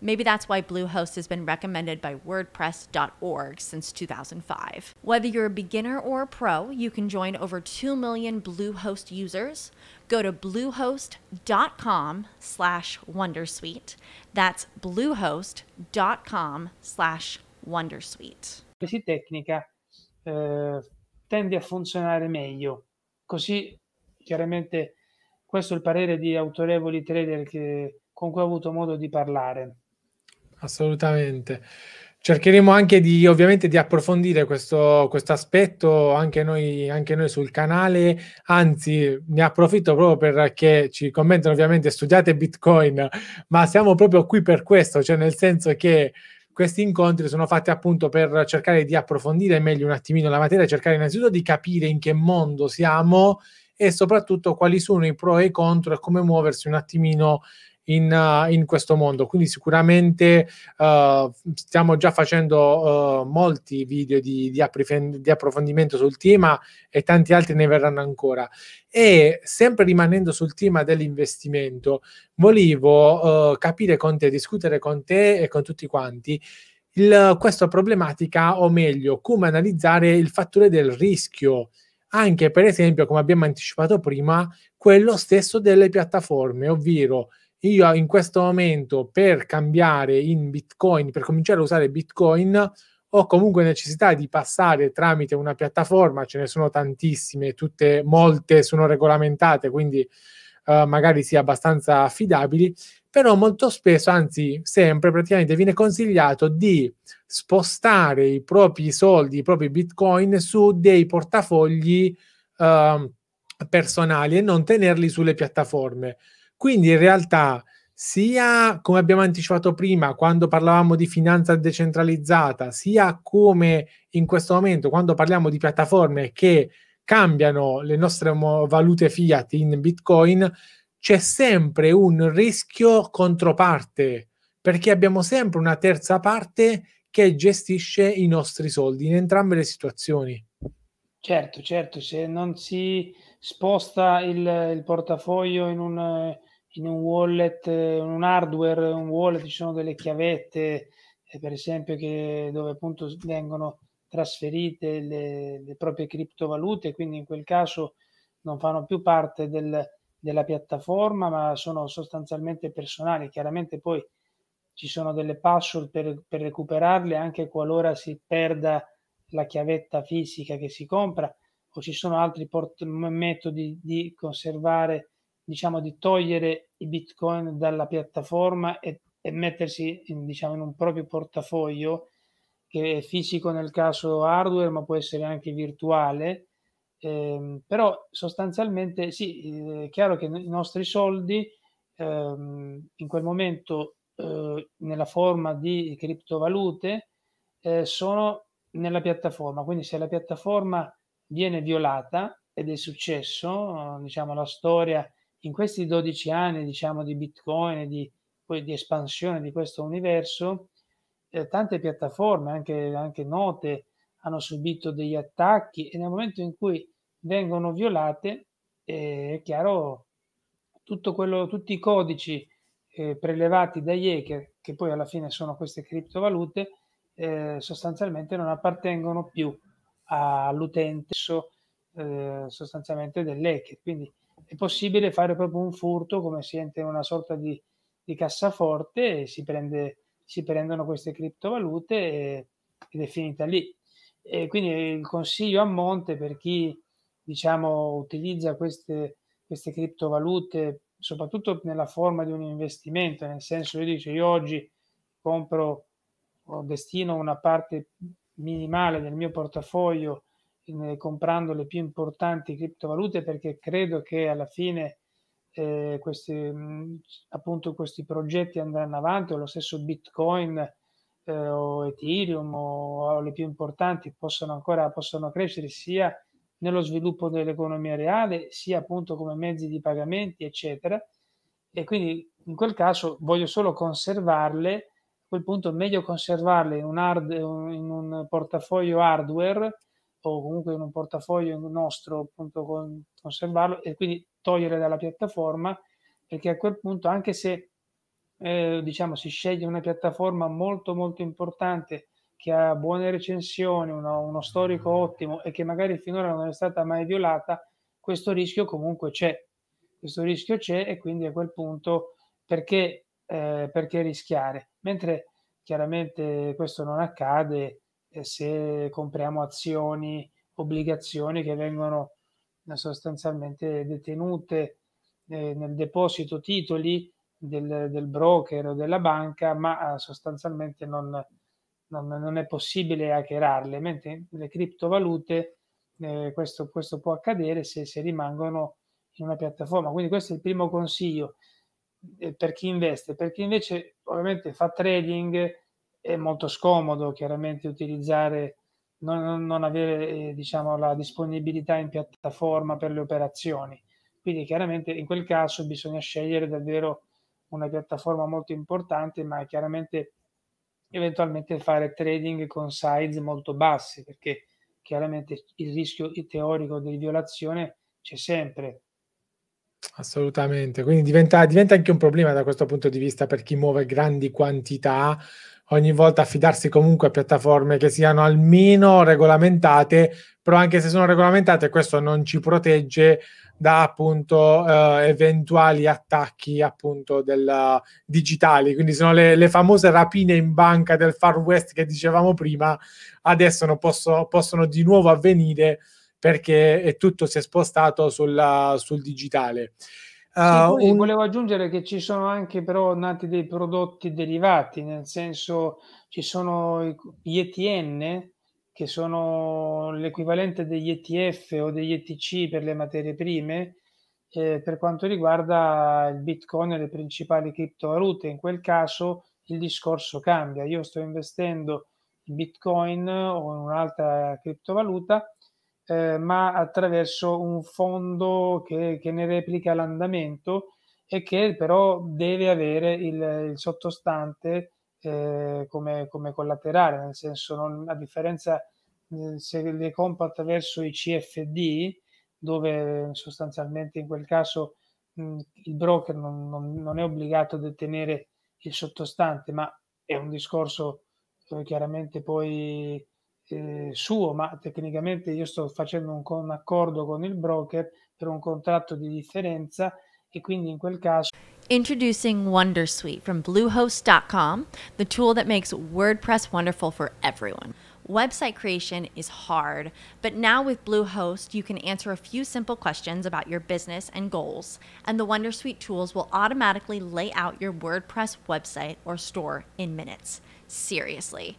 Maybe that's why Bluehost has been recommended by WordPress.org since 2005. Whether you're a beginner or a pro, you can join over 2 million Bluehost users. Go to bluehost.com slash Wondersuite. That's bluehost.com slash Wondersuite. Questa tecnica eh, tende a funzionare meglio. Così, chiaramente, questo è il parere di autorevoli trader che, con cui ho avuto modo di parlare. Assolutamente. Cercheremo anche di, ovviamente, di approfondire questo, aspetto anche noi, anche noi sul canale. Anzi, ne approfitto proprio perché ci commentano ovviamente studiate Bitcoin, ma siamo proprio qui per questo, cioè nel senso che questi incontri sono fatti appunto per cercare di approfondire meglio un attimino la materia, cercare innanzitutto di capire in che mondo siamo e soprattutto quali sono i pro e i contro e come muoversi un attimino in, uh, in questo mondo. Quindi sicuramente uh, stiamo già facendo uh, molti video di, di, approfond- di, approfondimento sul tema e tanti altri ne verranno ancora. E sempre rimanendo sul tema dell'investimento, volevo capire con te, discutere con te e con tutti quanti il, questa problematica, o meglio, come analizzare il fattore del rischio anche per esempio, come abbiamo anticipato prima, quello stesso delle piattaforme, ovvero io in questo momento per cambiare in Bitcoin, per cominciare a usare Bitcoin, ho comunque necessità di passare tramite una piattaforma, ce ne sono tantissime, tutte, molte sono regolamentate, quindi uh, magari sia abbastanza affidabili, però molto spesso, anzi sempre praticamente viene consigliato di spostare i propri soldi, i propri Bitcoin su dei portafogli uh, personali e non tenerli sulle piattaforme. Quindi in realtà sia come abbiamo anticipato prima quando parlavamo di finanza decentralizzata, sia come in questo momento quando parliamo di piattaforme che cambiano le nostre valute fiat in Bitcoin, c'è sempre un rischio controparte, perché abbiamo sempre una terza parte che gestisce i nostri soldi in entrambe le situazioni. Certo, certo, se non si sposta il, il portafoglio in un, in un wallet, un hardware, un wallet, ci sono delle chiavette, eh, per esempio, che, dove appunto vengono trasferite le, le, proprie criptovalute, quindi in quel caso non fanno più parte del, della piattaforma, ma sono sostanzialmente personali. Chiaramente poi ci sono delle password per, per recuperarle anche qualora si perda la chiavetta fisica che si compra o ci sono altri port- metodi di conservare diciamo, di togliere i bitcoin dalla piattaforma e, e mettersi in, diciamo, in un proprio portafoglio che è fisico nel caso hardware, ma può essere anche virtuale. Eh, però sostanzialmente sì, è chiaro che i nostri soldi ehm, in quel momento eh, nella forma di criptovalute eh, sono nella piattaforma, quindi se la piattaforma viene violata ed è successo, diciamo la storia in questi 12 anni diciamo, di Bitcoin di, di espansione di questo universo, eh, tante piattaforme, anche, anche note, hanno subito degli attacchi e nel momento in cui vengono violate, eh, è chiaro, tutto quello, tutti i codici eh, prelevati dagli hacker, che poi alla fine sono queste criptovalute, eh, sostanzialmente non appartengono più all'utente eh, sostanzialmente dell'hacker. Quindi è possibile fare proprio un furto come si entra in una sorta di, di cassaforte e si, prende, si prendono queste criptovalute e, ed è finita lì. E quindi il consiglio a monte per chi diciamo, utilizza queste, queste criptovalute, soprattutto nella forma di un investimento, nel senso io dico io oggi compro o destino una parte minimale del mio portafoglio in, comprando le più importanti criptovalute perché credo che alla fine eh, questi, appunto, questi progetti andranno avanti o lo stesso Bitcoin eh, o Ethereum o, o, le più importanti possono ancora possono crescere sia nello sviluppo dell'economia reale, sia appunto come mezzi di pagamenti, eccetera. E quindi in quel caso voglio solo conservarle, a quel punto è meglio conservarle in un, hard, in un portafoglio hardware o comunque in un portafoglio nostro, appunto con, conservarlo e quindi togliere dalla piattaforma, perché a quel punto anche se eh, diciamo si sceglie una piattaforma molto molto importante che ha buone recensioni, uno, uno, storico ottimo e che magari finora non è stata mai violata, questo rischio comunque c'è. Questo rischio c'è e quindi a quel punto perché, eh, perché rischiare? Mentre chiaramente questo non accade se compriamo azioni, obbligazioni che vengono eh, sostanzialmente detenute eh, nel deposito titoli del, del, broker o della banca, ma eh, sostanzialmente non, non, non, è possibile hackerarle, mentre le criptovalute eh, questo, questo, può accadere se, se, rimangono in una piattaforma. Quindi questo è il primo consiglio per chi investe. Per chi invece ovviamente fa trading è molto scomodo chiaramente utilizzare, non, non avere eh, diciamo, la disponibilità in piattaforma per le operazioni. Quindi chiaramente in quel caso bisogna scegliere davvero una piattaforma molto importante, ma chiaramente eventualmente fare trading con size molto bassi, perché chiaramente il rischio teorico di violazione c'è sempre. Assolutamente, quindi diventa, diventa anche un problema da questo punto di vista per chi muove grandi quantità, ogni volta affidarsi comunque a piattaforme che siano almeno regolamentate, però anche se sono regolamentate questo non ci protegge da appunto eh, eventuali attacchi appunto del, digitali. Quindi sono le, le, famose rapine in banca del far west che dicevamo prima adesso posso, possono di nuovo avvenire perché è tutto si è spostato sul, sul digitale Uh, sì, un... Volevo aggiungere che ci sono anche però nati dei prodotti derivati, nel senso ci sono gli ETN che sono l'equivalente degli ETF o degli ETC per le materie prime, eh, per quanto riguarda il Bitcoin e le principali criptovalute. In quel caso il discorso cambia. Io sto investendo in Bitcoin o in un'altra criptovaluta, eh, ma attraverso un fondo che, che, ne replica l'andamento e che però deve avere il, il sottostante eh, come, come, collaterale, nel senso non, a differenza eh, se le compra attraverso i CFD, dove sostanzialmente in quel caso mh, il broker non, non, non, è obbligato a detenere il sottostante, ma è un discorso eh, chiaramente poi eh, suo, ma tecnicamente io sto facendo un, un accordo con il broker per un contratto di differenza e quindi in quel caso Introducing Wondersuite from Bluehost.com, the tool that makes WordPress wonderful for everyone. Website creation is hard, but now with Bluehost, you can answer a few simple questions about your business and goals, and the Wondersuite tools will automatically lay out your WordPress website or store in minutes. Seriously.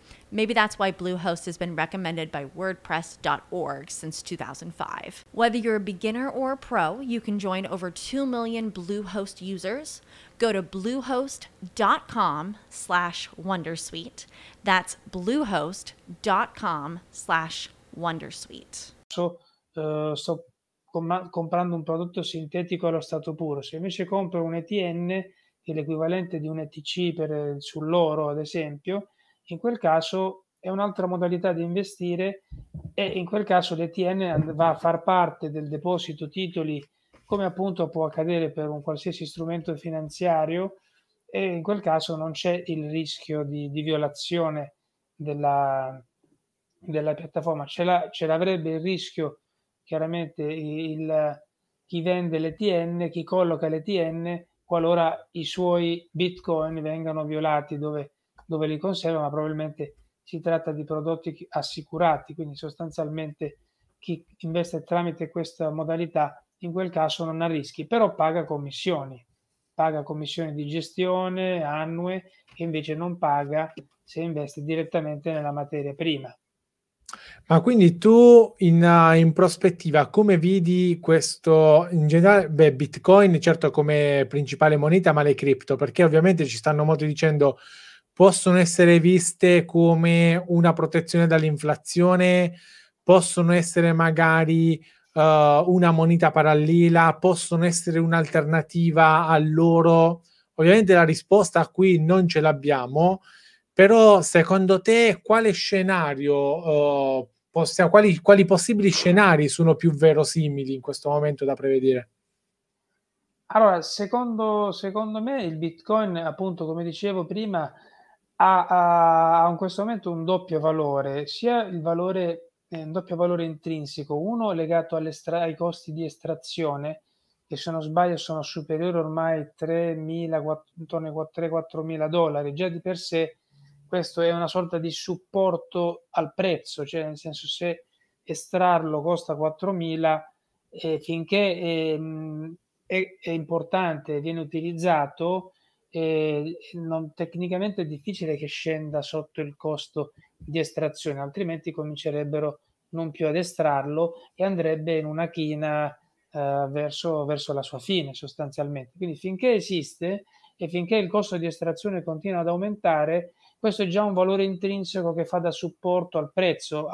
Maybe that's why Bluehost has been recommended by WordPress.org since 2005. Whether you're a beginner or a pro, you can join over 2 million Bluehost users. Go to bluehost.com slash Wondersuite. That's bluehost.com slash Wondersuite. So, uh, sto com- comprando un prodotto sintetico allo stato puro. Se invece compro un ETN che è l'equivalente di un ETC per, sull'oro, ad esempio, in quel caso è un'altra modalità di investire e in quel caso l'ETN va a far parte del deposito titoli come appunto può accadere per un qualsiasi strumento finanziario e in quel caso non c'è il rischio di, di violazione della, della piattaforma, ce, la, ce l'avrebbe il rischio chiaramente il, chi vende l'ETN, chi colloca l'ETN qualora i suoi bitcoin vengano violati dove, dove li conserva, ma probabilmente si tratta di prodotti assicurati, quindi sostanzialmente chi investe tramite questa modalità in quel caso non ha rischi, però paga commissioni, paga commissioni di gestione annue che invece non paga se investe direttamente nella materia prima. Ma quindi tu in, uh, in, prospettiva come vedi questo in generale, beh, Bitcoin certo come principale moneta, ma le cripto, perché ovviamente ci stanno molto dicendo possono essere viste come una protezione dall'inflazione, possono essere magari uh, una moneta parallela, possono essere un'alternativa a loro. Ovviamente la risposta qui non ce l'abbiamo, però secondo te quale scenario, uh, possiamo, quali, quali possibili scenari sono più verosimili in questo momento da prevedere? Allora, secondo, secondo me il Bitcoin, appunto, come dicevo prima, ha, ha, in questo momento un doppio valore, sia il valore, eh, un doppio valore intrinseco, uno legato ai costi di estrazione, che se non sbaglio sono superiori ormai a 3-4 mila dollari, già di per sé questo è una sorta di supporto al prezzo, cioè nel senso se estrarlo costa 4.000 eh, finché eh, è, è, importante, viene utilizzato, eh, non, tecnicamente è difficile che scenda sotto il costo di estrazione, altrimenti comincerebbero non più ad estrarlo e andrebbe in una china eh, verso, verso la sua fine sostanzialmente. Quindi finché esiste e finché il costo di estrazione continua ad aumentare, questo è già un valore intrinseco che fa da supporto al prezzo.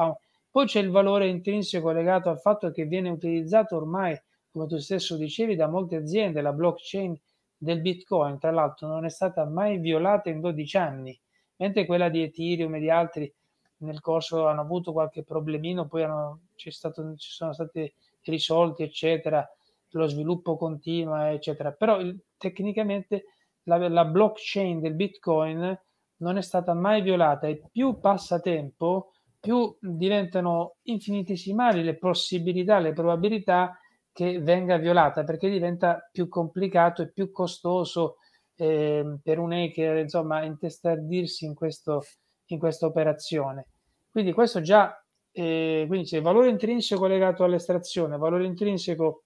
Poi c'è il valore intrinseco legato al fatto che viene utilizzato ormai, come tu stesso dicevi, da molte aziende. La blockchain del Bitcoin, tra l'altro, non è stata mai violata in 12 anni, mentre quella di Ethereum e di altri nel corso hanno avuto qualche problemino, poi hanno, stato, ci sono stati risolti, eccetera, lo sviluppo continua, eccetera. Però il, tecnicamente la, la blockchain del Bitcoin non è stata mai violata e più passa tempo, più diventano infinitesimali le possibilità, le probabilità che venga violata perché diventa più complicato e più costoso eh, per un hacker insomma intestardirsi in, questo, in questa operazione. Quindi questo già, eh, quindi c'è valore intrinseco legato all'estrazione, valore intrinseco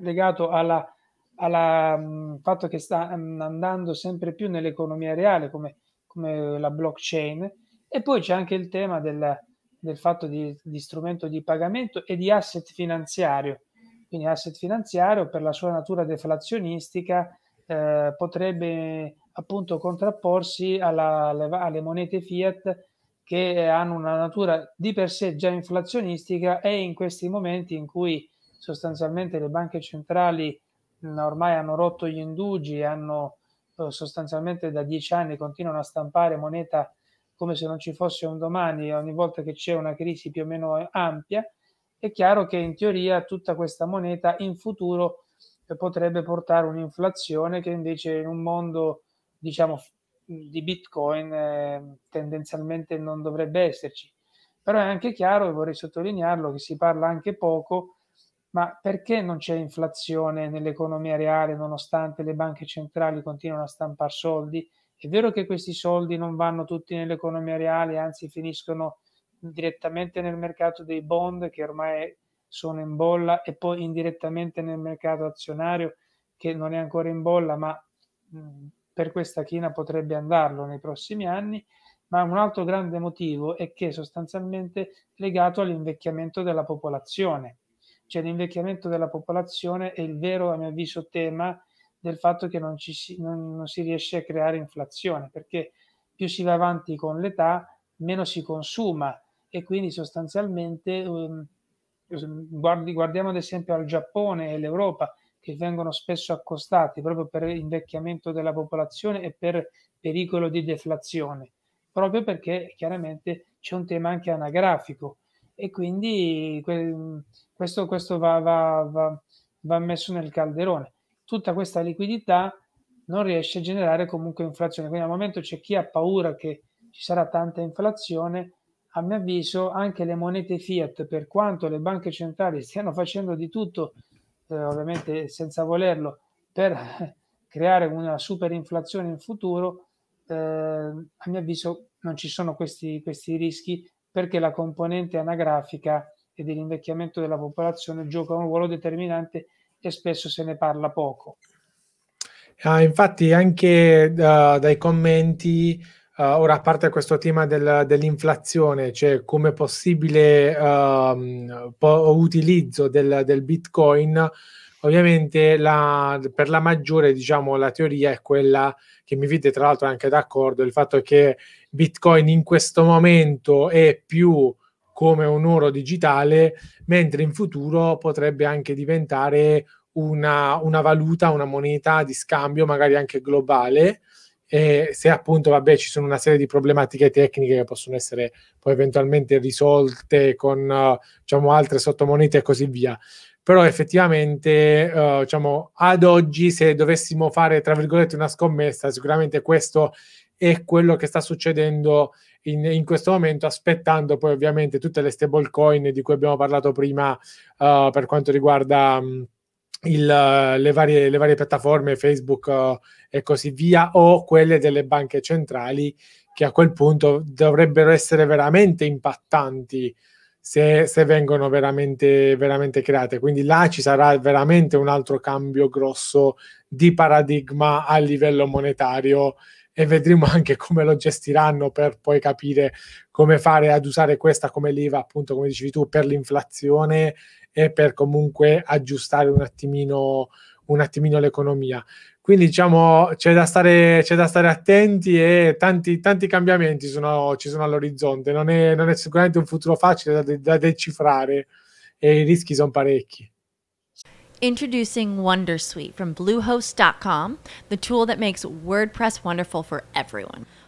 legato alla mh, fatto che sta mh, andando sempre più nell'economia reale come come la blockchain e poi c'è anche il tema del, del fatto di, di, strumento di pagamento e di asset finanziario. Quindi asset finanziario per la sua natura deflazionistica eh, potrebbe appunto contrapporsi alla, alle, monete fiat che hanno una natura di per sé già inflazionistica e in questi momenti in cui sostanzialmente le banche centrali ormai hanno rotto gli indugi, hanno eh, sostanzialmente da dieci anni continuano a stampare moneta come se non ci fosse un domani ogni volta che c'è una crisi più o meno ampia, è chiaro che in teoria tutta questa moneta in futuro potrebbe portare un'inflazione che invece in un mondo diciamo di bitcoin eh, tendenzialmente non dovrebbe esserci però è anche chiaro e vorrei sottolinearlo che si parla anche poco ma perché non c'è inflazione nell'economia reale nonostante le banche centrali continuano a stampare soldi? È vero che questi soldi non vanno tutti nell'economia reale, anzi finiscono direttamente nel mercato dei bond che ormai sono in bolla e poi indirettamente nel mercato azionario che non è ancora in bolla, ma per questa china potrebbe andarlo nei prossimi anni. Ma un altro grande motivo è che sostanzialmente è legato all'invecchiamento della popolazione cioè l'invecchiamento della popolazione è il vero, a mio avviso, tema del fatto che non, si, non, non si riesce a creare inflazione, perché più si va avanti con l'età, meno si consuma e quindi sostanzialmente um, guardi, guardiamo ad esempio al Giappone e l'Europa che vengono spesso accostati proprio per invecchiamento della popolazione e per pericolo di deflazione, proprio perché chiaramente c'è un tema anche anagrafico e quindi questo, questo va, va, va, va, messo nel calderone. Tutta questa liquidità non riesce a generare comunque inflazione, quindi al momento c'è chi ha paura che ci sarà tanta inflazione, a mio avviso anche le monete fiat, per quanto le banche centrali stiano facendo di tutto, eh, ovviamente senza volerlo, per creare una super inflazione in futuro, eh, a mio avviso non ci sono questi, questi rischi perché la componente anagrafica e dell'invecchiamento della popolazione gioca un ruolo determinante e spesso se ne parla poco. Ah, infatti anche uh, dai commenti, uh, ora a parte questo tema del, dell'inflazione, cioè come possibile uh, po- utilizzo del, del Bitcoin, ovviamente la, per la maggiore diciamo la teoria è quella che mi vede tra l'altro anche d'accordo, il fatto che Bitcoin in questo momento è più come un oro digitale, mentre in futuro potrebbe anche diventare una, una valuta, una moneta di scambio, magari anche globale. E se appunto, vabbè, ci sono una serie di problematiche tecniche che possono essere poi eventualmente risolte con diciamo altre sottomonete e così via. Però effettivamente uh, diciamo ad oggi se dovessimo fare tra virgolette una scommessa sicuramente questo è quello che sta succedendo in, in questo momento aspettando poi ovviamente tutte le stablecoin di cui abbiamo parlato prima uh, per quanto riguarda um, il, le, varie, le, varie, piattaforme Facebook uh, e così via o quelle delle banche centrali che a quel punto dovrebbero essere veramente impattanti se, se, vengono veramente, veramente create. Quindi là ci sarà veramente un altro cambio grosso di paradigma a livello monetario e vedremo anche come lo gestiranno per poi capire come fare ad usare questa come leva, appunto, come dicevi tu, per l'inflazione e per comunque aggiustare un attimino, un attimino l'economia. Quindi diciamo c'è da stare, c'è da stare attenti e tanti, tanti cambiamenti sono, ci sono all'orizzonte. Non è, non è, sicuramente un futuro facile da, da decifrare e i rischi sono parecchi. Introducing Wondersuite from Bluehost.com, the tool that makes WordPress wonderful for everyone.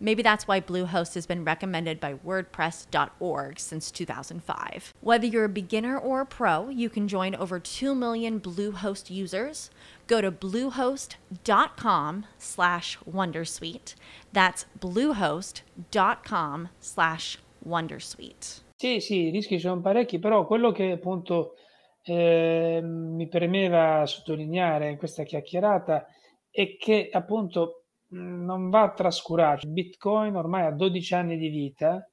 Maybe that's why Bluehost has been recommended by WordPress.org since 2005. Whether you're a beginner or a pro, you can join over 2 million Bluehost users. Go to bluehost.com slash Wondersuite. That's bluehost.com slash Wondersuite. Sì, sì, i rischi sono parecchi, però quello che appunto eh, mi premeva sottolineare in questa chiacchierata è che appunto non va trascurato. Bitcoin ormai ha 12 anni di vita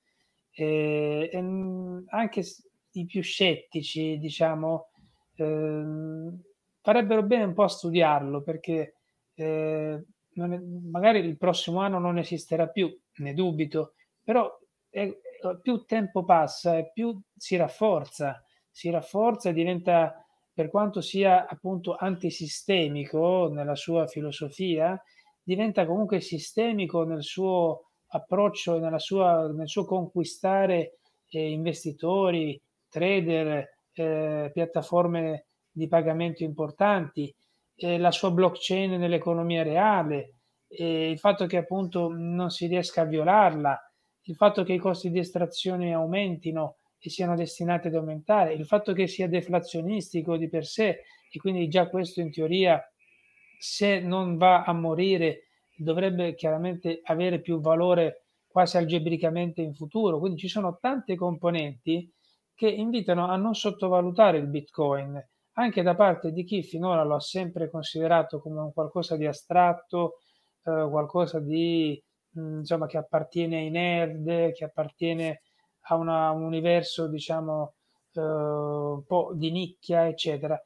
eh, e anche i più scettici, diciamo, eh, farebbero bene un po' a studiarlo perché eh, è, magari il prossimo anno non esisterà più, ne dubito, però è, più tempo passa e più si rafforza si rafforza e diventa, per quanto sia appunto antisistemico nella sua filosofia, diventa comunque sistemico nel suo approccio e sua, nel suo conquistare eh, investitori, trader, eh, piattaforme di pagamento importanti, eh, la sua blockchain nell'economia reale, il fatto che appunto non si riesca a violarla, il fatto che i costi di estrazione aumentino e siano destinati ad aumentare, il fatto che sia deflazionistico di per sé e quindi già questo in teoria se non va a morire dovrebbe chiaramente avere più valore quasi algebricamente in futuro. Quindi ci sono tante componenti che invitano a non sottovalutare il Bitcoin, anche da parte di chi finora lo ha sempre considerato come un qualcosa di astratto, eh, qualcosa di mh, insomma che appartiene ai nerd, che appartiene a una, un universo, diciamo, eh, un po' di nicchia, eccetera.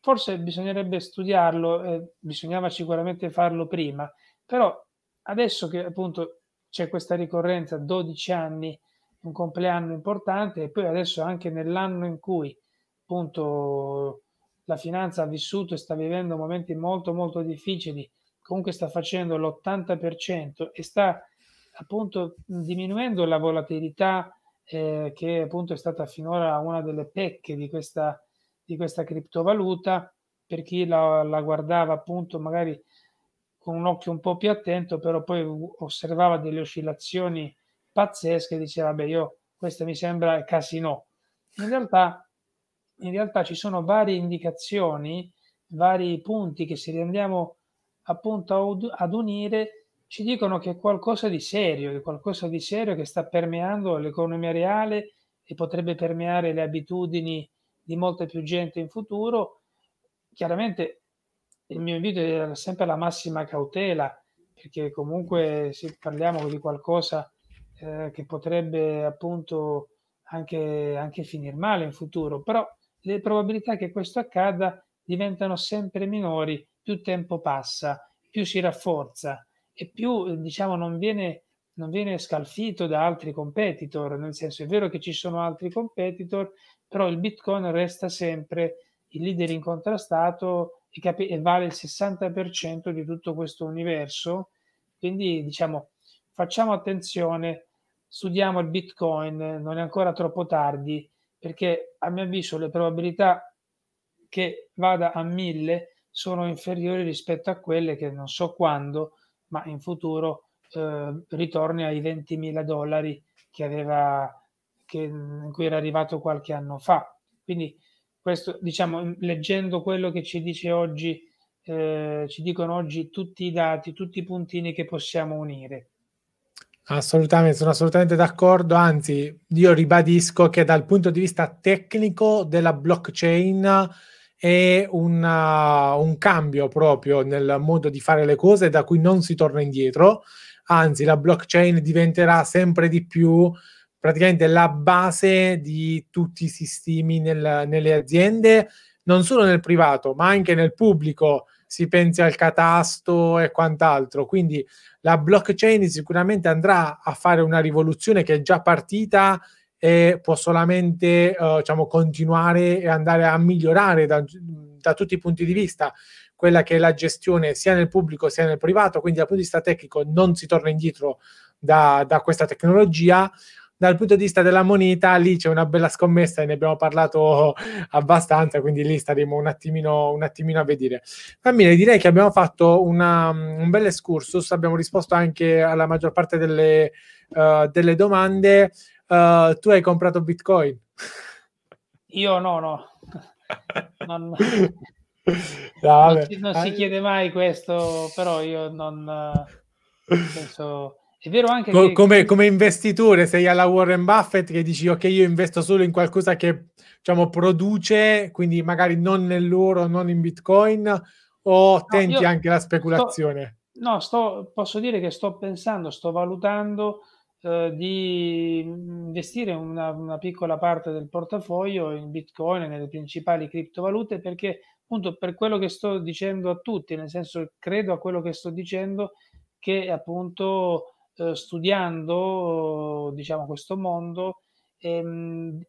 Forse bisognerebbe studiarlo, eh, bisognava sicuramente farlo prima, però adesso che appunto c'è questa ricorrenza, 12 anni, un compleanno importante, e poi adesso anche nell'anno in cui appunto la finanza ha vissuto e sta vivendo momenti molto molto difficili, comunque sta facendo l'80% e sta appunto diminuendo la volatilità eh, che appunto è stata finora una delle pecche di questa, di questa criptovaluta, per chi la, la guardava appunto magari con un occhio un po' più attento, però poi osservava delle oscillazioni pazzesche e diceva, beh, io questo mi sembra casino. In realtà, in realtà ci sono varie indicazioni, vari punti che se li andiamo appunto ad unire, ci dicono che è qualcosa di serio, è qualcosa di serio che sta permeando l'economia reale e potrebbe permeare le abitudini di molta più gente in futuro. Chiaramente il mio invito è sempre la massima cautela, perché comunque se parliamo di qualcosa eh, che potrebbe appunto anche, anche finire male in futuro, però le probabilità che questo accada diventano sempre minori, più tempo passa, più si rafforza e più diciamo non viene, non viene scalfito da altri competitor, nel senso è vero che ci sono altri competitor, però il Bitcoin resta sempre il leader incontrastato e, capi- e vale il 60% di tutto questo universo. Quindi diciamo facciamo attenzione, studiamo il Bitcoin, non è ancora troppo tardi perché a mio avviso le probabilità che vada a 1000 sono inferiori rispetto a quelle che non so quando, ma in futuro eh, ritorni ai 20.000 dollari che aveva, che, in cui era arrivato qualche anno fa. Quindi questo, diciamo, leggendo quello che ci dice oggi, eh, ci dicono oggi tutti i dati, tutti i puntini che possiamo unire. Assolutamente, sono assolutamente d'accordo. Anzi, io ribadisco che dal punto di vista tecnico della blockchain è una, un cambio proprio nel modo di fare le cose da cui non si torna indietro. Anzi, la blockchain diventerà sempre di più praticamente la base di tutti i sistemi nel, nelle aziende, non solo nel privato, ma anche nel pubblico. Si pensi al catasto e quant'altro. Quindi la blockchain sicuramente andrà a fare una rivoluzione che è già partita e può solamente uh, diciamo, continuare e andare a migliorare da, da, tutti i punti di vista quella che è la gestione sia nel pubblico sia nel privato, quindi dal punto di vista tecnico non si torna indietro da, da questa tecnologia dal punto di vista della moneta lì c'è una bella scommessa e ne abbiamo parlato abbastanza, quindi lì staremo un attimino, un attimino a vedere. Va bene, direi che abbiamo fatto una, un bel excursus, abbiamo risposto anche alla maggior parte delle, uh, delle domande. Uh, tu hai comprato Bitcoin? Io no, no. Non, no, non, si, non si, chiede mai questo, però io non penso è vero anche Co- che... Come, come, investitore sei alla Warren Buffett che dici ok io investo solo in qualcosa che diciamo produce, quindi magari non nell'oro, non in bitcoin o tenti no, anche la speculazione? Sto, no, sto, posso dire che sto pensando, sto valutando eh, di investire una, una, piccola parte del portafoglio in bitcoin e nelle principali criptovalute perché appunto per quello che sto dicendo a tutti, nel senso credo a quello che sto dicendo che appunto eh, studiando diciamo, questo mondo ehm,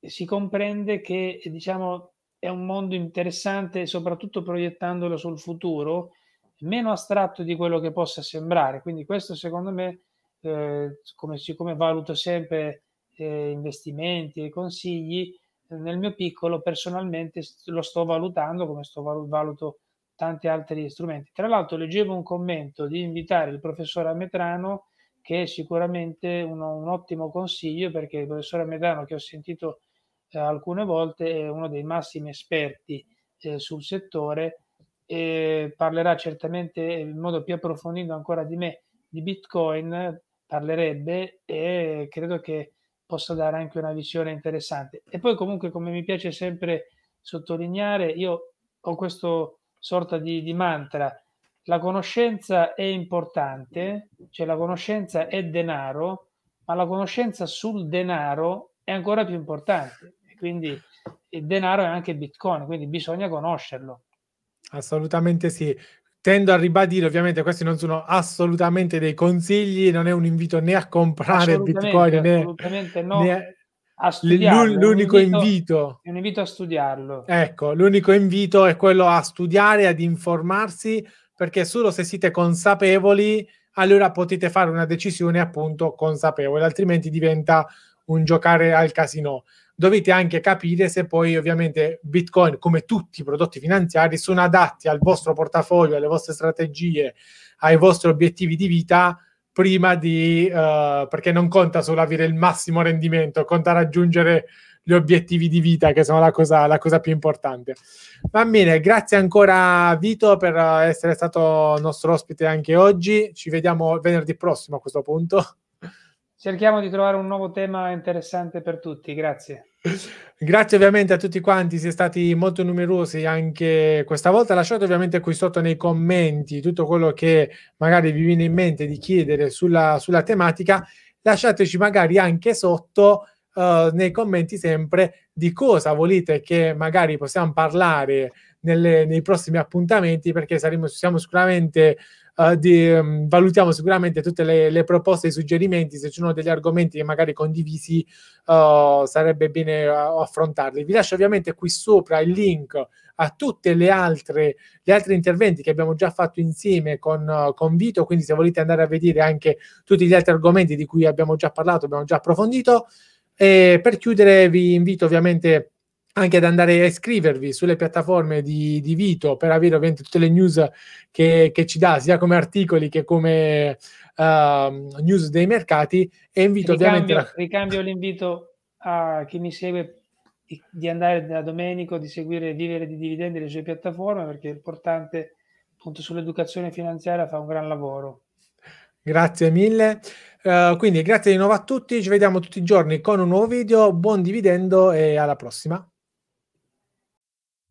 si comprende che diciamo, è un mondo interessante soprattutto proiettandolo sul futuro, meno astratto di quello che possa sembrare. Quindi questo secondo me, eh, come, siccome valuto sempre eh, investimenti e consigli, nel mio piccolo personalmente lo sto valutando come sto valuto tanti altri strumenti. Tra l'altro leggevo un commento di invitare il professore Ametrano, che è sicuramente uno, un ottimo consiglio perché il professore Ametrano che ho sentito eh, alcune volte è uno dei massimi esperti eh, sul settore e parlerà certamente in modo più approfondito ancora di me di Bitcoin, parlerebbe e credo che possa dare anche una visione interessante. E poi comunque come mi piace sempre sottolineare, io ho questo sorta di, di mantra. La conoscenza è importante, cioè la conoscenza è denaro, ma la conoscenza sul denaro è ancora più importante. Quindi il denaro è anche Bitcoin, quindi bisogna conoscerlo. Assolutamente sì. Tendo a ribadire, ovviamente questi non sono assolutamente dei consigli, non è un invito né a comprare Bitcoin né, no. né, a studiarlo. L'unico un invito, invito, un invito a studiarlo. Ecco, l'unico invito è quello a studiare, ad informarsi, perché solo se siete consapevoli, allora potete fare una decisione appunto consapevole, altrimenti diventa un giocare al casino. Dovete anche capire se poi ovviamente Bitcoin, come tutti i prodotti finanziari, sono adatti al vostro portafoglio, alle vostre strategie, ai vostri obiettivi di vita prima di... Uh, perché non conta solo avere il massimo rendimento, conta raggiungere gli obiettivi di vita che sono la cosa, la cosa più importante. Va bene, grazie ancora Vito per essere stato nostro ospite anche oggi. Ci vediamo venerdì prossimo a questo punto. Cerchiamo di trovare un nuovo tema interessante per tutti. Grazie. Grazie ovviamente a tutti quanti, siete stati molto numerosi anche questa volta. Lasciate ovviamente qui sotto nei commenti tutto quello che magari vi viene in mente di chiedere sulla, sulla tematica. Lasciateci magari anche sotto uh, nei commenti sempre di cosa volete che magari possiamo parlare nelle, nei prossimi appuntamenti perché saremo, siamo sicuramente uh, di, um, valutiamo sicuramente tutte le, le, proposte e i suggerimenti se ci sono degli argomenti che magari condivisi uh, sarebbe bene affrontarli. Vi lascio ovviamente qui sopra il link a tutte le altre gli altri interventi che abbiamo già fatto insieme con, con Vito quindi se volete andare a vedere anche tutti gli altri argomenti di cui abbiamo già parlato abbiamo già approfondito. E per chiudere vi invito ovviamente anche ad andare a iscrivervi sulle piattaforme di, di Vito per avere ovviamente tutte le news che, che ci dà, sia come articoli che come uh, news dei mercati. E invito ricambio, ovviamente. La... Ricambio l'invito a chi mi segue di andare da Domenico, di seguire Vivere di Dividendi le sue piattaforme perché è importante appunto sull'educazione finanziaria fa un gran lavoro. Grazie mille. Uh, quindi grazie di nuovo a tutti, ci vediamo tutti i giorni con un nuovo video, buon dividendo e alla prossima.